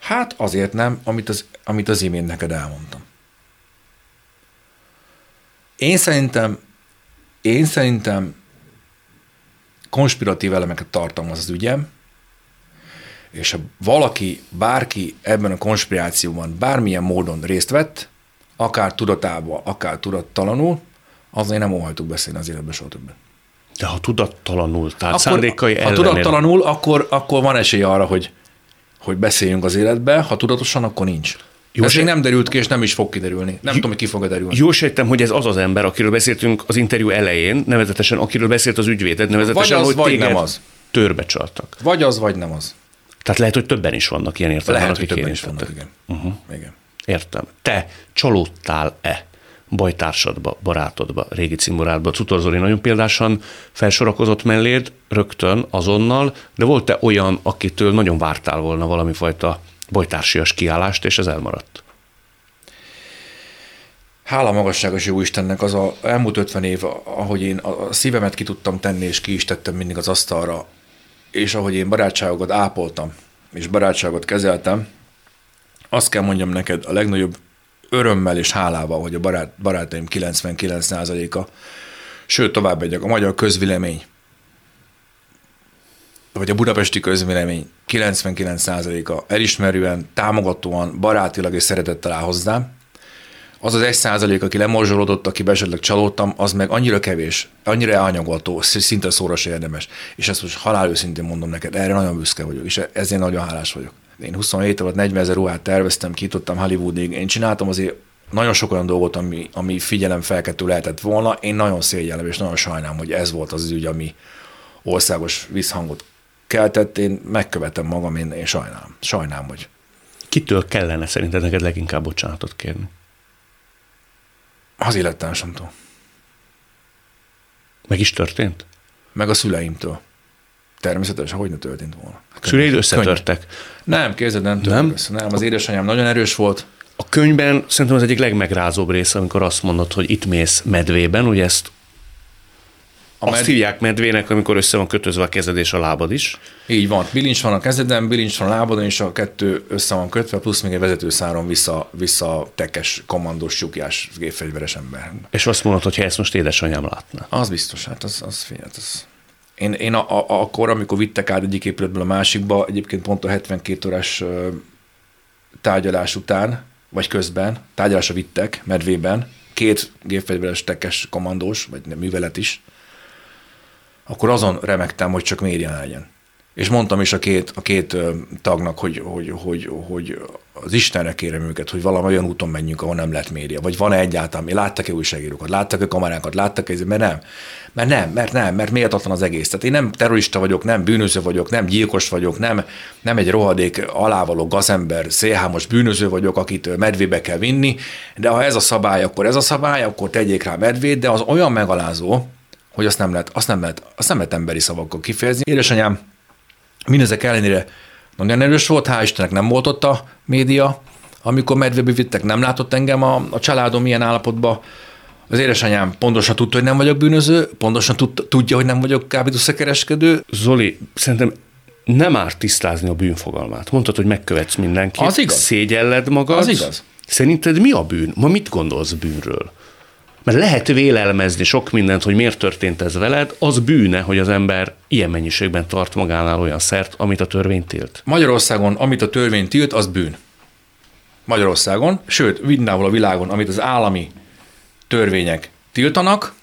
S2: Hát azért nem, amit az, amit az imént neked elmondtam. Én szerintem, én szerintem konspiratív elemeket tartalmaz az ügyem, és ha valaki, bárki ebben a konspirációban bármilyen módon részt vett, akár tudatában, akár tudattalanul, azért nem óhajtuk beszélni az életben soha többet.
S1: De ha tudattalanul, tehát szándékai
S2: ha
S1: ellenére.
S2: tudattalanul, akkor, akkor van esély arra, hogy, hogy beszéljünk az életbe, ha tudatosan, akkor nincs.
S1: Jó,
S2: Ez még nem derült ki, és nem is fog kiderülni. Nem tudom, hogy ki fog derülni.
S1: Jól sejtem, hogy ez az az ember, akiről beszéltünk az interjú elején, nevezetesen akiről beszélt az ügyvéded, nevezetesen,
S2: Vagy az,
S1: hogy
S2: vagy
S1: téged
S2: nem az.
S1: törbe csaltak.
S2: Vagy az, vagy nem az.
S1: Tehát lehet, hogy többen is vannak ilyen értelemben,
S2: Lehet, hogy többen is vannak, igen. Uh-huh. igen.
S1: Értem. Te csalódtál-e bajtársadba, barátodba, régi cimborádba? Cutor Zoli nagyon példásan felsorakozott melléd rögtön, azonnal, de volt-e olyan, akitől nagyon vártál volna valami fajta bajtársias kiállást, és ez elmaradt?
S2: Hála magasságos jó Istennek az a elmúlt 50 év, ahogy én a a szívemet ki tudtam tenni, és ki is tettem mindig az asztalra, és ahogy én barátságokat ápoltam, és barátságot kezeltem, azt kell mondjam neked a legnagyobb örömmel és hálával, hogy a barát, barátaim 99%-a, sőt tovább megyek, a magyar közvélemény vagy a budapesti közvélemény 99%-a elismerően, támogatóan, barátilag és szeretettel áll hozzám, az az egy százalék, aki lemorzsolódott, aki esetleg csalódtam, az meg annyira kevés, annyira elhanyagolható, szinte szóra se érdemes. És ezt most halál őszintén mondom neked, erre nagyon büszke vagyok, és ezért nagyon hálás vagyok. Én 27 alatt 40 ezer ruhát terveztem, kitottam Hollywoodig, én csináltam azért nagyon sok olyan dolgot, ami, ami felkeltő lehetett volna. Én nagyon szégyellem, és nagyon sajnálom, hogy ez volt az ügy, ami országos visszhangot keltett. Én megkövetem magam, én, én sajnálom. Sajnálom, hogy...
S1: Kitől kellene szerinted neked leginkább bocsánatot kérni?
S2: Az élettársamtól.
S1: Meg is történt?
S2: Meg a szüleimtől. Természetesen, hogy ne történt volna.
S1: Szüleid összetörtek? Könny.
S2: Nem, képzeld, nem nem? össze. Nem, az édesanyám nagyon erős volt.
S1: A könyvben szerintem az egyik legmegrázóbb része, amikor azt mondod, hogy itt mész medvében, ugye ezt a Azt med... hívják medvének, amikor össze van kötözve a kezed és a lábad is.
S2: Így van. Bilincs van a kezeden, bilincs van a lábadon, és a kettő össze van kötve, plusz még egy vezetőszáron vissza, vissza tekes, kommandós, csukjás, gépfegyveres ember.
S1: És azt mondod, hogy ezt most édesanyám látna.
S2: Az biztos, hát az, az, figyelj, az, én, én a, a, akkor, amikor vittek át egyik épületből a másikba, egyébként pont a 72 órás tárgyalás után, vagy közben, tárgyalásra vittek, medvében, két gépfegyveres tekes kommandós, vagy művelet is, akkor azon remektem, hogy csak mérjen legyen. És mondtam is a két, a két tagnak, hogy, hogy, hogy, hogy az Istenre kérem őket, hogy valami olyan úton menjünk, ahol nem lehet média. Vagy van-e egyáltalán, láttak-e újságírókat, láttak-e kamerákat, láttak-e, mert nem. Mert nem, mert nem, mert méltatlan az egész. Tehát én nem terrorista vagyok, nem bűnöző vagyok, nem gyilkos vagyok, nem, nem egy rohadék alávaló gazember, szélhámos bűnöző vagyok, akit medvébe kell vinni, de ha ez a szabály, akkor ez a szabály, akkor tegyék rá medvét, de az olyan megalázó, hogy azt nem lehet, azt nem lehet, azt nem lehet emberi szavakkal kifejezni. Édesanyám mindezek ellenére nagyon erős volt, hál' Istennek nem volt ott a média, amikor medvébe vittek, nem látott engem a, a családom milyen állapotban. Az édesanyám pontosan tudta, hogy nem vagyok bűnöző, pontosan tud, tudja, hogy nem vagyok kábítószerkereskedő.
S1: Zoli, szerintem nem árt tisztázni a bűnfogalmát. Mondtad, hogy megkövetsz mindenkit.
S2: Az igaz.
S1: Szégyelled magad.
S2: Az igaz.
S1: Szerinted mi a bűn? Ma mit gondolsz bűnről? Mert lehet vélelmezni sok mindent, hogy miért történt ez veled, az bűne, hogy az ember ilyen mennyiségben tart magánál olyan szert, amit a törvény tilt.
S2: Magyarországon, amit a törvény tilt, az bűn. Magyarországon, sőt, mindenhol a világon, amit az állami törvények tiltanak,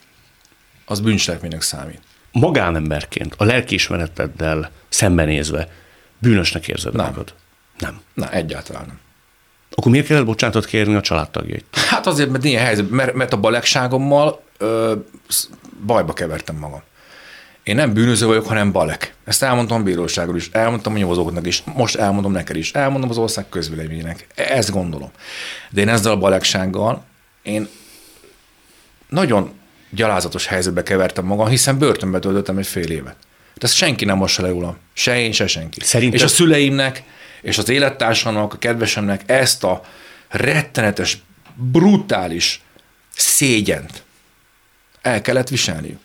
S2: az bűncselekménynek számít.
S1: Magánemberként, a lelkiismereteddel szembenézve bűnösnek érzed
S2: nem.
S1: magad? Nem.
S2: Na, egyáltalán nem.
S1: Akkor miért kellett bocsánatot kérni a családtagjait?
S2: Hát azért, mert ilyen helyzet, mert, mert a balegságommal ö, bajba kevertem magam. Én nem bűnöző vagyok, hanem balek. Ezt elmondtam a bíróságon is, elmondtam a nyomozóknak is, most elmondom neked is, elmondom az ország közvéleményének. Ezt gondolom. De én ezzel a balegsággal, én nagyon gyalázatos helyzetbe kevertem magam, hiszen börtönbe töltöttem egy fél évet. Ezt senki nem mossa le rólam. Se én, se senki. Szerinted... És a szüleimnek, és az élettársamnak, a kedvesemnek ezt a rettenetes, brutális szégyent el kellett viselniük.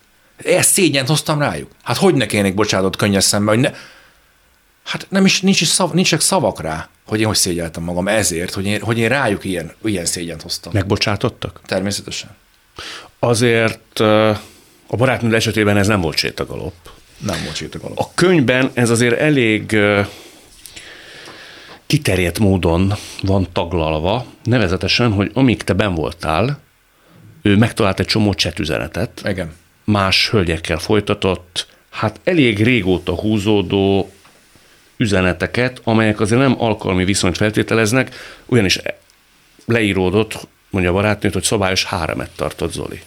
S2: Ezt szégyent hoztam rájuk. Hát hogy ne kérnék bocsánatot könnyes szembe, hogy ne... Hát nem is, nincs is szav, nincsek szavak rá, hogy én hogy szégyeltem magam ezért, hogy én, hogy én rájuk ilyen, ilyen szégyent hoztam.
S1: Megbocsátottak?
S2: Természetesen.
S1: Azért a barátnőd esetében ez nem volt sétagalop.
S2: Nem volt sétagalop.
S1: A könyvben ez azért elég kiterjedt módon van taglalva, nevezetesen, hogy amíg te ben voltál, ő megtalált egy csomó csetüzenetet.
S2: Igen.
S1: Más hölgyekkel folytatott, hát elég régóta húzódó üzeneteket, amelyek azért nem alkalmi viszonyt feltételeznek, ugyanis leíródott, mondja a barátnőt, hogy szabályos háremet tartott Zoli.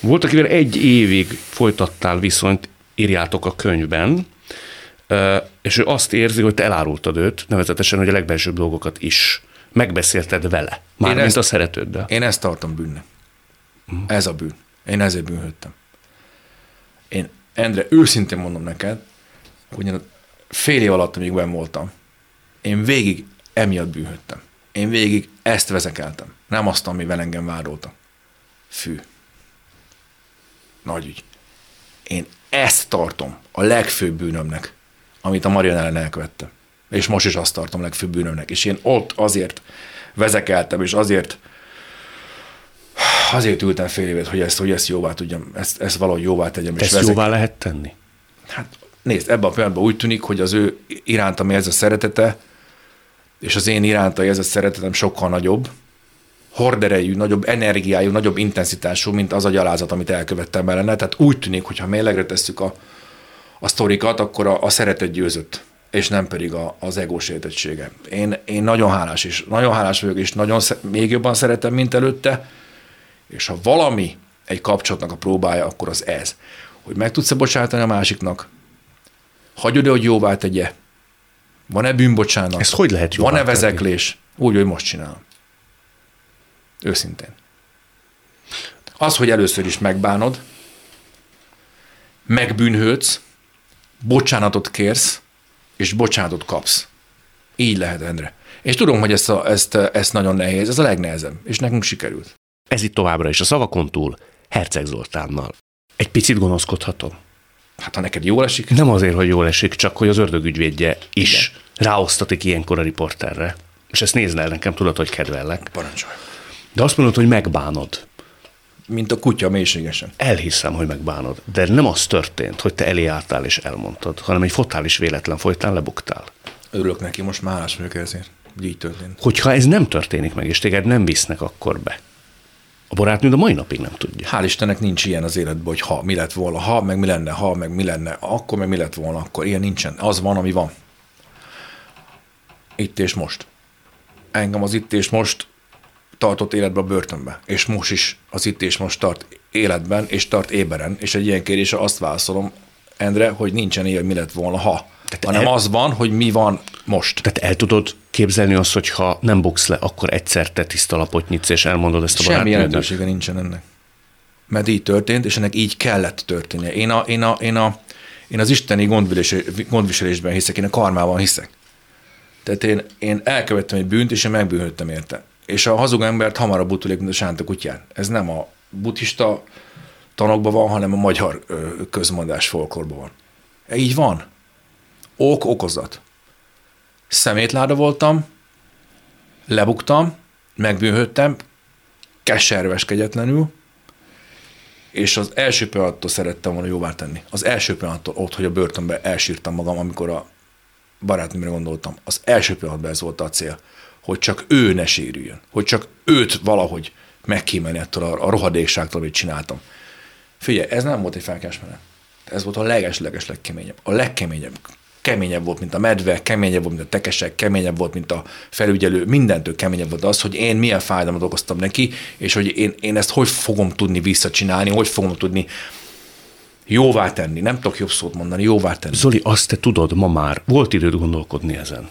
S1: Volt, akivel egy évig folytattál viszonyt, írjátok a könyvben, és ő azt érzi, hogy te elárultad őt, nevezetesen, hogy a legbelsőbb dolgokat is megbeszélted vele, mármint a szeretőddel.
S2: Én ezt tartom bűnnek. Uh-huh. Ez a bűn. Én ezért bűnhődtem. Én, Endre, őszintén mondom neked, hogy én fél év alatt, amíg ben voltam, én végig emiatt bűnhődtem. Én végig ezt vezekeltem. Nem azt, amivel engem vádoltak. Fű. Nagy ügy. Én ezt tartom a legfőbb bűnömnek amit a Marian ellen elkövettem. És most is azt tartom legfőbb bűnömnek. És én ott azért vezekeltem, és azért azért ültem fél évet, hogy ezt, hogy ezt jóvá tudjam, ezt, ezt valahogy jóvá tegyem.
S1: Ezt jóvá lehet tenni?
S2: Hát nézd, ebben a pillanatban úgy tűnik, hogy az ő irántam ez a szeretete, és az én iránta ez a szeretetem sokkal nagyobb, horderejű, nagyobb energiájú, nagyobb intenzitású, mint az a gyalázat, amit elkövettem ellene. Tehát úgy tűnik, hogy ha mélegre tesszük a, a sztorikat, akkor a, a szeretet győzött, és nem pedig a, az egós értettsége. Én, én nagyon hálás is, nagyon hálás vagyok, és nagyon, még jobban szeretem, mint előtte, és ha valami egy kapcsolatnak a próbája, akkor az ez. Hogy meg tudsz-e bocsátani a másiknak, hagyod-e, hogy jóvá tegye, van-e bűnbocsánat,
S1: Ez hogy lehet jóvá
S2: van-e
S1: tenni?
S2: vezeklés, úgy, hogy most csinálom. Őszintén. Az, hogy először is megbánod, megbűnhődsz, bocsánatot kérsz, és bocsánatot kapsz. Így lehet, Endre. És tudom, hogy ezt, a, ezt, ezt nagyon nehéz, ez a legnehezebb, és nekünk sikerült.
S1: Ez itt továbbra is a szavakon túl, Herceg Zoltánnal. Egy picit gonoszkodhatom.
S2: Hát ha neked jól esik,
S1: Nem azért, hogy jól esik, csak hogy az ördögügyvédje is Igen. ráosztatik ilyenkor a riporterre. És ezt nézd el, nekem tudod, hogy kedvellek.
S2: parancsolj.
S1: De azt mondod, hogy megbánod.
S2: Mint a kutya mélységesen.
S1: Elhiszem, hogy megbánod. De nem az történt, hogy te elé álltál és elmondtad, hanem egy fotális véletlen folytán lebuktál.
S2: Örülök neki, most már hálás vagyok ezért, így történt.
S1: Hogyha ez nem történik meg, és téged nem visznek akkor be, a barátnőd a mai napig nem tudja.
S2: Hál' Istennek nincs ilyen az életben, hogy ha, mi lett volna, ha, meg mi lenne, ha, meg mi lenne, akkor, meg mi lett volna, akkor. Ilyen nincsen. Az van, ami van. Itt és most. Engem az itt és most tartott életben a börtönbe. És most is az itt és most tart életben, és tart éberen. És egy ilyen kérdésre azt válaszolom, Endre, hogy nincsen ilyen, mi lett volna, ha. Tehát hanem
S1: el-
S2: az van, hogy mi van most.
S1: Tehát el tudod képzelni azt, hogy ha nem buksz le, akkor egyszer te tiszta lapot nyitsz, és elmondod ezt a
S2: Semmi
S1: barátnődnek.
S2: jelentősége nincsen ennek. Mert így történt, és ennek így kellett történnie. Én, a, én, a, én, a, én az isteni gondviselés, gondviselésben hiszek, én a karmában hiszek. Tehát én, én elkövettem egy bűnt, és én megbűnhődtem érte. És a hazug embert hamarabb utulék, mint a sánta kutyán. Ez nem a buddhista tanokban van, hanem a magyar közmondás folklórban van. E Így van. Ok, okozat. Szemétláda voltam, lebuktam, megbűnhődtem, keserves kegyetlenül, és az első pillanattól szerettem volna jóvá tenni. Az első pillanattól ott, hogy a börtönbe elsírtam magam, amikor a barátnőmre gondoltam. Az első pillanatban ez volt a cél, hogy csak ő ne sérüljön, hogy csak őt valahogy megkímélni ettől a, a rohadékságtól, amit csináltam. Figyelj, ez nem volt egy felkásmenet. Ez volt a leges-leges legkeményebb. A legkeményebb. Keményebb volt, mint a medve, keményebb volt, mint a tekesek, keményebb volt, mint a felügyelő, mindentől keményebb volt az, hogy én milyen fájdalmat okoztam neki, és hogy én, én ezt hogy fogom tudni visszacsinálni, hogy fogom tudni jóvá tenni. Nem tudok jobb szót mondani, jóvá tenni.
S1: Zoli, azt te tudod ma már, volt időd gondolkodni ezen,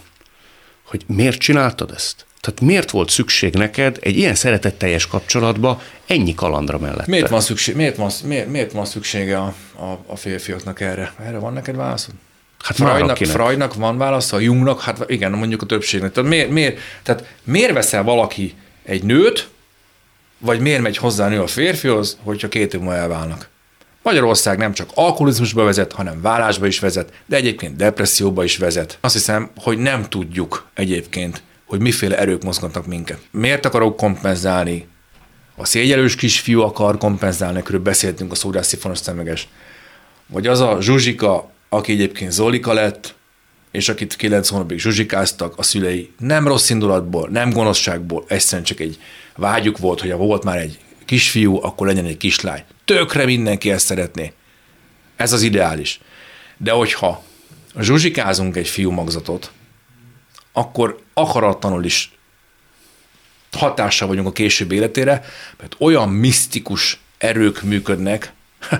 S1: hogy miért csináltad ezt? Tehát miért volt szükség neked egy ilyen szeretetteljes kapcsolatba ennyi kalandra mellett?
S2: Miért van, szükség, miért van, miért, miért van szüksége a, a, a férfiaknak erre? Erre van neked válaszod?
S1: Hát
S2: Freudnak. Freudnak van válasza, a Jungnak, hát igen, mondjuk a többségnek. Tehát miért, miért, tehát miért veszel valaki egy nőt, vagy miért megy hozzá a nő a férfihoz, hogyha két év múlva elválnak? Magyarország nem csak alkoholizmusba vezet, hanem vállásba is vezet, de egyébként depresszióba is vezet. Azt hiszem, hogy nem tudjuk egyébként, hogy miféle erők mozgatnak minket. Miért akarok kompenzálni? A szégyelős kisfiú akar kompenzálni, körül beszéltünk a szórásszifonos szemeges. Vagy az a Zsuzsika, aki egyébként Zolika lett, és akit kilenc hónapig zsuzsikáztak a szülei, nem rossz indulatból, nem gonoszságból, egyszerűen csak egy vágyuk volt, hogy volt már egy kisfiú, akkor legyen egy kislány. Tökre mindenki ezt szeretné. Ez az ideális. De hogyha zsuzsikázunk egy fiú magzatot, akkor akaratlanul is hatással vagyunk a később életére, mert olyan misztikus erők működnek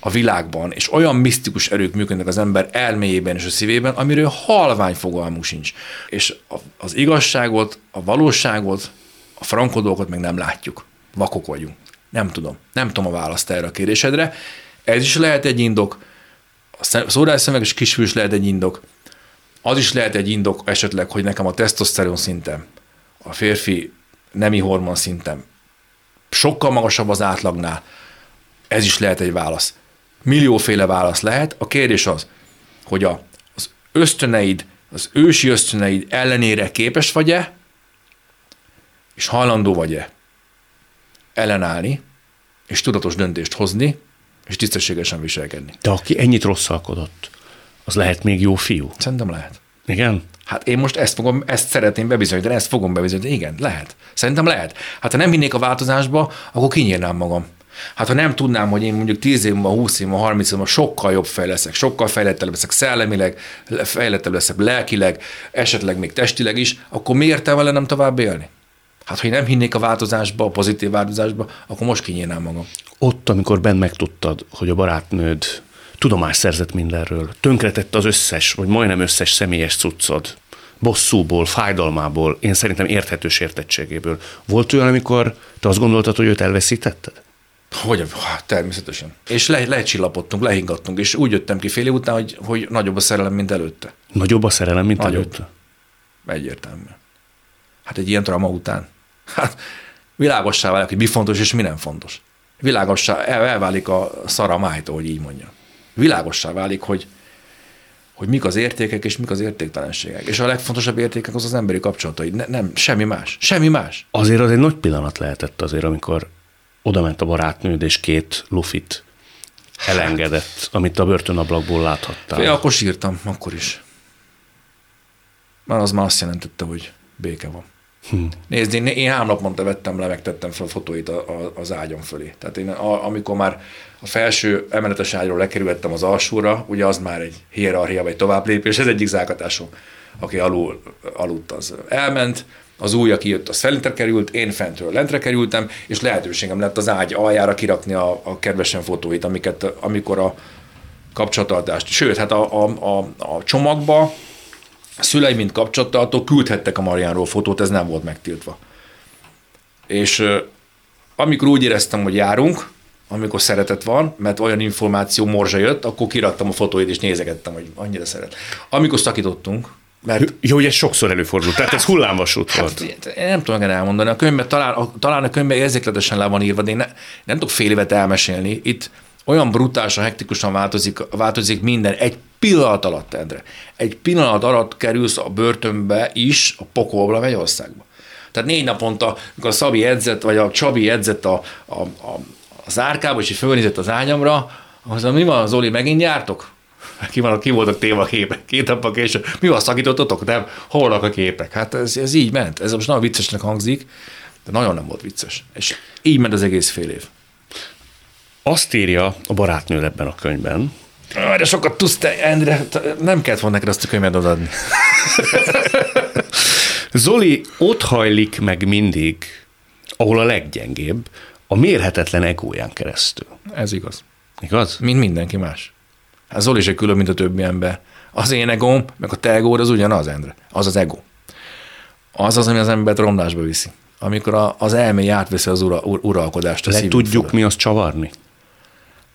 S2: a világban, és olyan misztikus erők működnek az ember elméjében és a szívében, amiről halvány fogalmunk sincs. És az igazságot, a valóságot, a frankodókat meg nem látjuk. Vakok vagyunk. Nem tudom. Nem tudom a választ erre a kérdésedre. Ez is lehet egy indok, a szórásszöveges kisfiú is lehet egy indok, az is lehet egy indok esetleg, hogy nekem a tesztoszteron szintem, a férfi nemi hormon szintem sokkal magasabb az átlagnál. Ez is lehet egy válasz. Millióféle válasz lehet. A kérdés az, hogy a, az ösztöneid, az ősi ösztöneid ellenére képes vagy-e, és hajlandó vagy-e ellenállni, és tudatos döntést hozni, és tisztességesen viselkedni.
S1: De aki ennyit rosszalkodott, Az lehet még jó fiú?
S2: Szerintem lehet.
S1: Igen?
S2: Hát én most ezt fogom, ezt szeretném bebizonyítani, ezt fogom bebizonyítani. Igen, lehet. Szerintem lehet. Hát ha nem hinnék a változásba, akkor kinyírnám magam. Hát ha nem tudnám, hogy én mondjuk 10 év múlva, 20 év múlva, 30 év múlva sokkal jobb fej leszek, sokkal fejlettebb leszek szellemileg, fejlettebb leszek lelkileg, esetleg még testileg is, akkor miért vele nem tovább élni? Hát, ha én nem hinnék a változásba, a pozitív változásba, akkor most kinyírnám magam.
S1: Ott, amikor bent megtudtad, hogy a barátnőd tudomást szerzett mindenről, tönkretett az összes, vagy majdnem összes személyes cuccod, bosszúból, fájdalmából, én szerintem érthetős értettségéből. Volt olyan, amikor te azt gondoltad, hogy őt elveszítetted?
S2: Hogy, természetesen. És le, lecsillapodtunk, lehingattunk, és úgy jöttem ki fél év után, hogy, hogy nagyobb a szerelem, mint előtte.
S1: Nagyobb a szerelem, mint nagyobb. előtte?
S2: Egyértelmű. Hát egy ilyen trauma után. Hát világossá válik, hogy mi fontos és mi nem fontos. Világossá el, elválik a szara májtól, hogy így mondja. Világossá válik, hogy, hogy mik az értékek és mik az értéktelenségek. És a legfontosabb értékek az az emberi kapcsolatai. Ne, nem, semmi más. Semmi más.
S1: Azért az egy nagy pillanat lehetett azért, amikor oda ment a barátnőd, és két lufit elengedett, hát. amit a börtönablakból láthattál.
S2: Fél, akkor sírtam, akkor is. Már az már azt jelentette, hogy béke van. Hm. Nézd, én, én három naponta vettem le, megtettem fel a fotóit a, a, az ágyam fölé. Tehát én, a, amikor már a felső emeletes ágyról lekerültem az alsóra, ugye az már egy hierarchia, vagy tovább lépés, ez egyik zákatásom, aki alul, aludt, az elment, az új, aki jött, az felintre került, én fentről lentre kerültem, és lehetőségem lett az ágy aljára kirakni a, a kedvesen fotóit, amiket, amikor a kapcsolatartást, sőt, hát a, a, a, a csomagba szülei, mint kapcsolattartó, küldhettek a Mariánról fotót, ez nem volt megtiltva. És amikor úgy éreztem, hogy járunk, amikor szeretet van, mert olyan információ morzsa jött, akkor kiraktam a fotóit, és nézegettem, hogy annyira szeret. Amikor szakítottunk,
S1: mert... Jó, hogy ez sokszor előfordult, tehát ez hullámvasút
S2: hát, volt. Hát, én nem tudom elmondani, a könyvben talán, a, talán a könyvben érzékletesen le van írva, de én ne, nem tudok fél évet elmesélni. Itt olyan brutálisan, hektikusan változik, változik minden egy pillanat alatt, Endre. Egy pillanat alatt kerülsz a börtönbe is, a pokolba, Mennyországba. Tehát négy naponta, amikor a Szabi edzett, vagy a Csabi edzett a, a, a, a zárkába, és fölnézett az ágyamra, az mi van, Zoli, megint jártok? Ki, van, ki voltak téma képek, két napok később. Mi van, szakítottatok? Nem, hol a képek? Hát ez, ez így ment. Ez most nagyon viccesnek hangzik, de nagyon nem volt vicces. És így ment az egész fél év.
S1: Azt írja a barátnő ebben a könyvben,
S2: de sokat tudsz te, Endre, nem kellett volna neked azt a könyvet adni.
S1: Zoli ott hajlik meg mindig, ahol a leggyengébb, a mérhetetlen egóján keresztül.
S2: Ez igaz.
S1: Igaz?
S2: Mint mindenki más. Hát Zoli se külön, mint a többi ember. Az én egóm, meg a te egód az ugyanaz, Endre. Az az ego. Az az, ami az embert romlásba viszi. Amikor a, az elmény átveszi az ura, ur, uralkodást a
S1: Le tudjuk fölött. mi azt csavarni?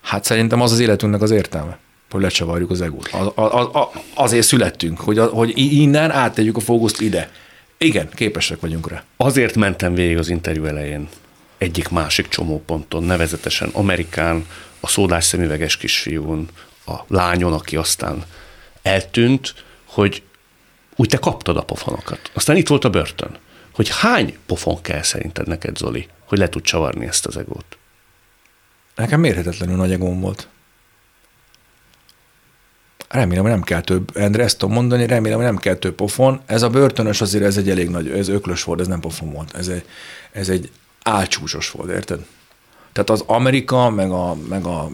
S2: Hát szerintem az az életünknek az értelme hogy lecsavarjuk az egót. Az, az, az, azért születtünk, hogy, hogy innen áttegyük a fókuszt ide. Igen, képesek vagyunk rá.
S1: Azért mentem végig az interjú elején egyik másik csomóponton, nevezetesen Amerikán, a szódás szemüveges kisfiún, a lányon, aki aztán eltűnt, hogy úgy te kaptad a pofonokat. Aztán itt volt a börtön. Hogy hány pofon kell szerinted neked, Zoli, hogy le tud csavarni ezt az egót?
S2: Nekem mérhetetlenül nagy egóm volt. Remélem, hogy nem kell több, Endre, ezt tudom mondani, remélem, hogy nem kell több pofon. Ez a börtönös azért ez egy elég nagy, ez öklös volt, ez nem pofon volt. Ez egy, ez egy álcsúcsos volt, érted? Tehát az Amerika, meg a, meg a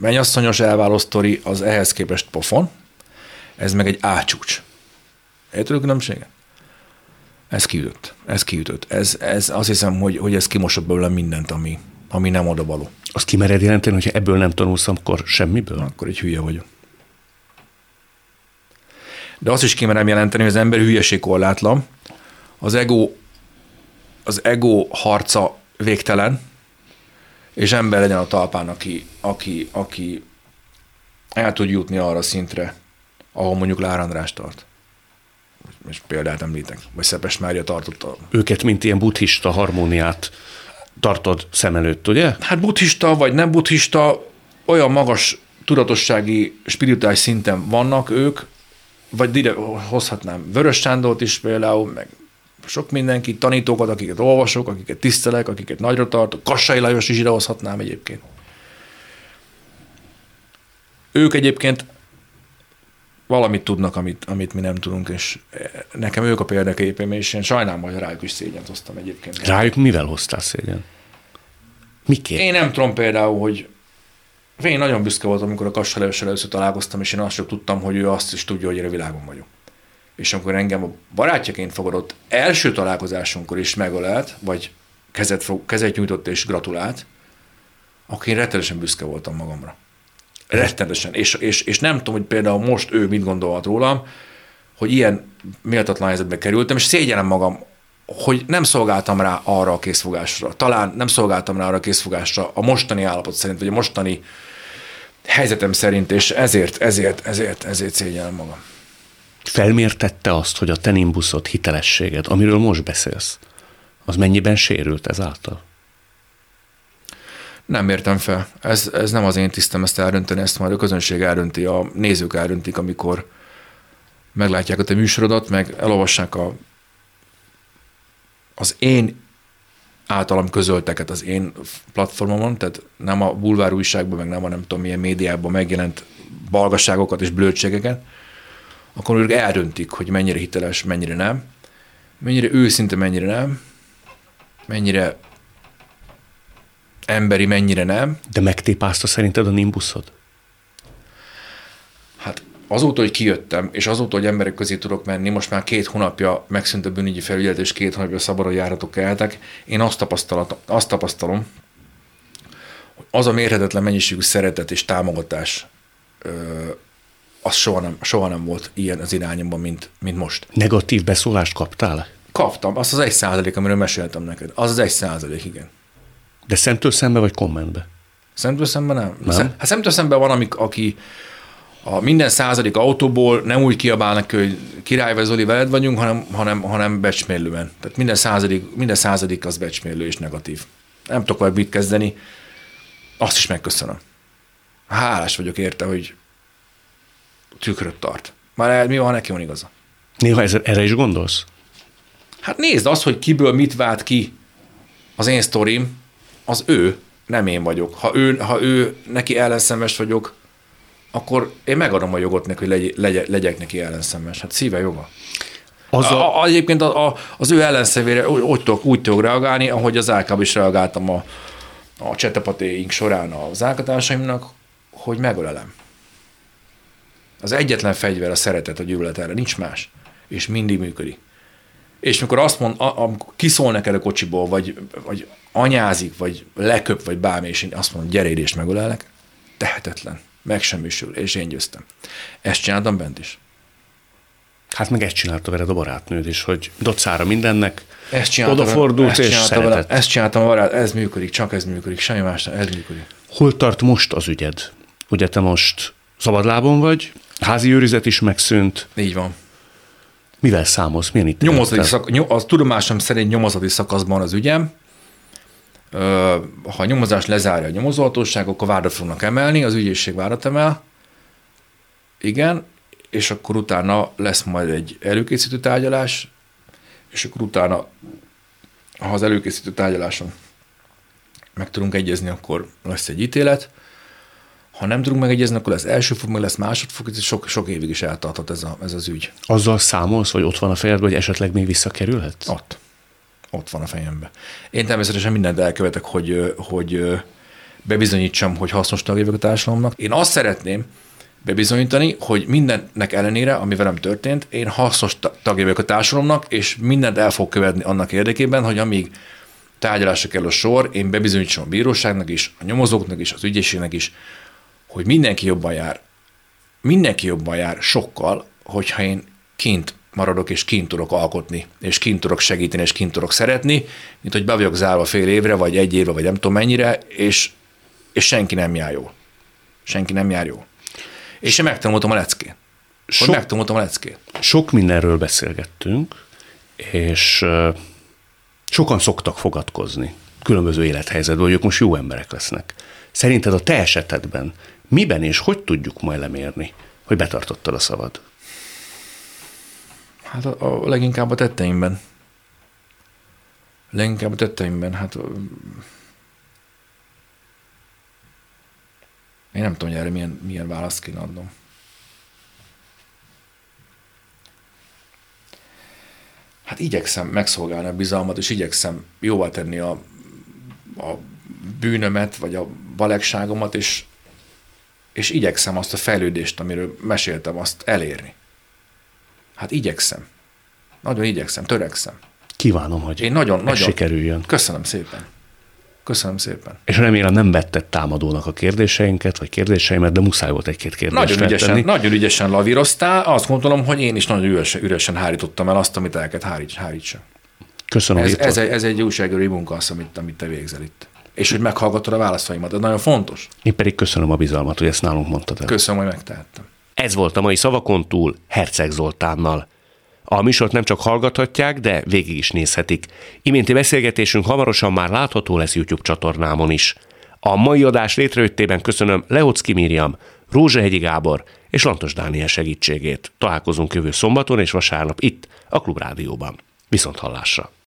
S2: mennyasszonyos elváló sztori, az ehhez képest pofon, ez meg egy álcsúcs. Érted a különbséget? Ez kiütött. Ez kiütött. Ez, ez azt hiszem, hogy, hogy ez kimosott belőle mindent, ami, ami nem oda való.
S1: Azt kimered jelenteni, hogyha ebből nem tanulsz, akkor semmiből?
S2: Akkor egy hülye vagyok. De azt is kimerem jelenteni, hogy az ember hülyeség korlátlan, az ego, az ego harca végtelen, és ember legyen a talpán, aki, aki, aki el tud jutni arra szintre, ahol mondjuk Lár András tart. És példát említek, vagy Szepes Mária tartotta.
S1: Őket, mint ilyen buddhista harmóniát tartod szem előtt, ugye?
S2: Hát buddhista vagy nem buddhista, olyan magas tudatossági, spirituális szinten vannak ők, vagy ide hozhatnám Vörös Sándort is például, meg sok mindenki, tanítókat, akiket olvasok, akiket tisztelek, akiket nagyra tartok, Kassai Lajos is idehozhatnám egyébként. Ők egyébként valamit tudnak, amit, amit mi nem tudunk, és nekem ők a példaképem, és én sajnálom, hogy rájuk is szégyent hoztam egyébként.
S1: Rájuk mivel hoztál szégyen? Miként?
S2: Én nem tudom például, hogy én nagyon büszke voltam, amikor a Kassal először találkoztam, és én azt sem tudtam, hogy ő azt is tudja, hogy én a világon vagyok. És amikor engem a barátjaként fogadott első találkozásunkkor is megölelt, vagy kezet, fog, kezet nyújtott és gratulált, akkor én rettenetesen büszke voltam magamra. Rettenetesen. És, és, és nem tudom, hogy például most ő mit gondolhat rólam, hogy ilyen méltatlan helyzetbe kerültem, és szégyenem magam, hogy nem szolgáltam rá arra a készfogásra. Talán nem szolgáltam rá arra a készfogásra a mostani állapot szerint, vagy a mostani helyzetem szerint, és ezért, ezért, ezért, ezért szégyellem magam.
S1: Felmértette azt, hogy a te nimbuszod, hitelességed, amiről most beszélsz, az mennyiben sérült ezáltal?
S2: Nem értem fel. Ez, ez nem az én tisztem ezt eldönteni, ezt majd a közönség eldönti, a nézők eldöntik, amikor meglátják a te műsorodat, meg elolvassák a, az én általam közölteket az én platformomon, tehát nem a bulvár újságban, meg nem a nem tudom milyen médiában megjelent balgasságokat és blödségeket, akkor ők eldöntik, hogy mennyire hiteles, mennyire nem, mennyire őszinte, mennyire nem, mennyire emberi, mennyire nem.
S1: De megtépázta szerinted a nimbuszod?
S2: Azóta, hogy kijöttem, és azóta, hogy emberek közé tudok menni, most már két hónapja megszűnt a bűnügyi felügyelet, és két hónapja szabadon járatok eltek, én azt, azt tapasztalom, hogy az a mérhetetlen mennyiségű szeretet és támogatás, az soha nem, soha nem volt ilyen az irányomban, mint, mint most.
S1: Negatív beszólást kaptál?
S2: Kaptam, azt az egy százalék, amiről meséltem neked. Az az egy százalék, igen.
S1: De szemtől szembe vagy kommentbe?
S2: Szemtől szembe nem. nem? Hát szemtől szembe van, amik, aki a minden századik autóból nem úgy kiabálnak, hogy király vagy Zoli veled vagyunk, hanem, hanem, hanem becsmérlően. Tehát minden századik, minden századik az becsmérlő és negatív. Nem tudok vagy mit kezdeni, azt is megköszönöm. Hálás vagyok érte, hogy tükröt tart. Már mi van, neki van igaza.
S1: Néha ez, erre is gondolsz?
S2: Hát nézd azt, hogy kiből mit vált ki az én sztorim, az ő, nem én vagyok. Ha ő, ha ő neki ellenszemes vagyok, akkor én megadom a jogot neki, hogy legy, legy, legyek neki ellenszemes. Hát szíve joga. Az a... A, egyébként a, a, az ő ellenszevére úgy, tudok, úgy tudok reagálni, ahogy az álkában is reagáltam a, a csetepatéink során az álkatársaimnak, hogy megölelem. Az egyetlen fegyver a szeretet, a gyűlölet erre, nincs más. És mindig működik. És mikor azt mond, amikor kiszól neked a kocsiból, vagy, vagy anyázik, vagy leköp, vagy bármi, és én azt mondom, gyere és megölellek, tehetetlen, megsemmisül, és én győztem. Ezt csináltam bent is.
S1: Hát meg ezt csinálta veled a barátnőd is, hogy docára mindennek,
S2: ezt csináltam,
S1: odafordult ezt és
S2: csináltam vele, ezt csináltam a barát, ez működik, csak ez működik, semmi más, ez működik.
S1: Hol tart most az ügyed? Ugye te most szabadlábon vagy, házi őrizet is megszűnt.
S2: Így van.
S1: Mivel számolsz? Milyen itt?
S2: Nyomozati szak, nyom, az tudomásom szerint nyomozati szakaszban az ügyem. Ha a nyomozás lezárja a nyomozóhatóság, akkor vádat fognak emelni, az ügyészség vádat emel. Igen, és akkor utána lesz majd egy előkészítő tárgyalás, és akkor utána, ha az előkészítő tárgyaláson meg tudunk egyezni, akkor lesz egy ítélet, ha nem tudunk megegyezni, akkor lesz első fok, meg lesz másodfok, ez sok, sok évig is eltartott ez, a, ez az ügy.
S1: Azzal számolsz, hogy ott van a fejedben, hogy esetleg még visszakerülhet?
S2: Ott. Ott van a fejemben. Én természetesen mindent elkövetek, hogy, hogy bebizonyítsam, hogy hasznos tagja vagyok a társadalomnak. Én azt szeretném bebizonyítani, hogy mindennek ellenére, ami velem történt, én hasznos tagja vagyok a társadalomnak, és mindent el fog követni annak érdekében, hogy amíg tárgyalásra kell a sor, én bebizonyítsam a bíróságnak is, a nyomozóknak is, az ügyészségnek is, hogy mindenki jobban jár. Mindenki jobban jár sokkal, hogyha én kint maradok, és kint tudok alkotni, és kint tudok segíteni, és kint tudok szeretni, mint hogy be vagyok zárva fél évre, vagy egy évre, vagy nem tudom mennyire, és, és senki nem jár jól. Senki nem jár jól. És én megtanultam a leckét. Sok, hogy megtanultam a leckét.
S1: Sok mindenről beszélgettünk, és sokan szoktak fogadkozni különböző élethelyzetben, hogy ők most jó emberek lesznek. Szerinted a te esetedben Miben és hogy tudjuk majd lemérni, hogy betartottad a szavad?
S2: Hát a, a leginkább a tetteimben. Leginkább a tetteimben, hát... Én nem tudom, hogy erre milyen, milyen választ kéne adnom. Hát igyekszem megszolgálni a bizalmat, és igyekszem jóvá tenni a, a bűnömet, vagy a balegságomat, és, és igyekszem azt a fejlődést, amiről meséltem, azt elérni. Hát igyekszem. Nagyon igyekszem, törekszem.
S1: Kívánom, hogy
S2: Én nagyon, nagyon
S1: sikerüljön.
S2: Köszönöm szépen. Köszönöm szépen.
S1: És remélem nem vetted támadónak a kérdéseinket, vagy kérdéseimet, de muszáj volt egy-két kérdést
S2: Nagyon ügyesen,
S1: feltenni.
S2: nagyon ügyesen lavíroztál. Azt gondolom, hogy én is nagyon üresen, üresen hárítottam el azt, amit el kellett háríts, hárítsa.
S1: Köszönöm,
S2: Ez, ez, egy, ez egy újságírói munka az, amit, amit te végzel itt. És hogy meghallgattad a válaszaimat. Ez nagyon fontos.
S1: Én pedig köszönöm a bizalmat, hogy ezt nálunk mondtad el.
S2: Köszönöm, hogy megtehettem.
S1: Ez volt a mai szavakon túl Herceg Zoltánnal. A műsort nem csak hallgathatják, de végig is nézhetik. Iménti beszélgetésünk hamarosan már látható lesz YouTube csatornámon is. A mai adás létrejöttében köszönöm Leocki Miriam, Rózsahegyi Gábor és Lantos Dániel segítségét. Találkozunk jövő szombaton és vasárnap itt, a Klubrádióban. Viszont hallásra!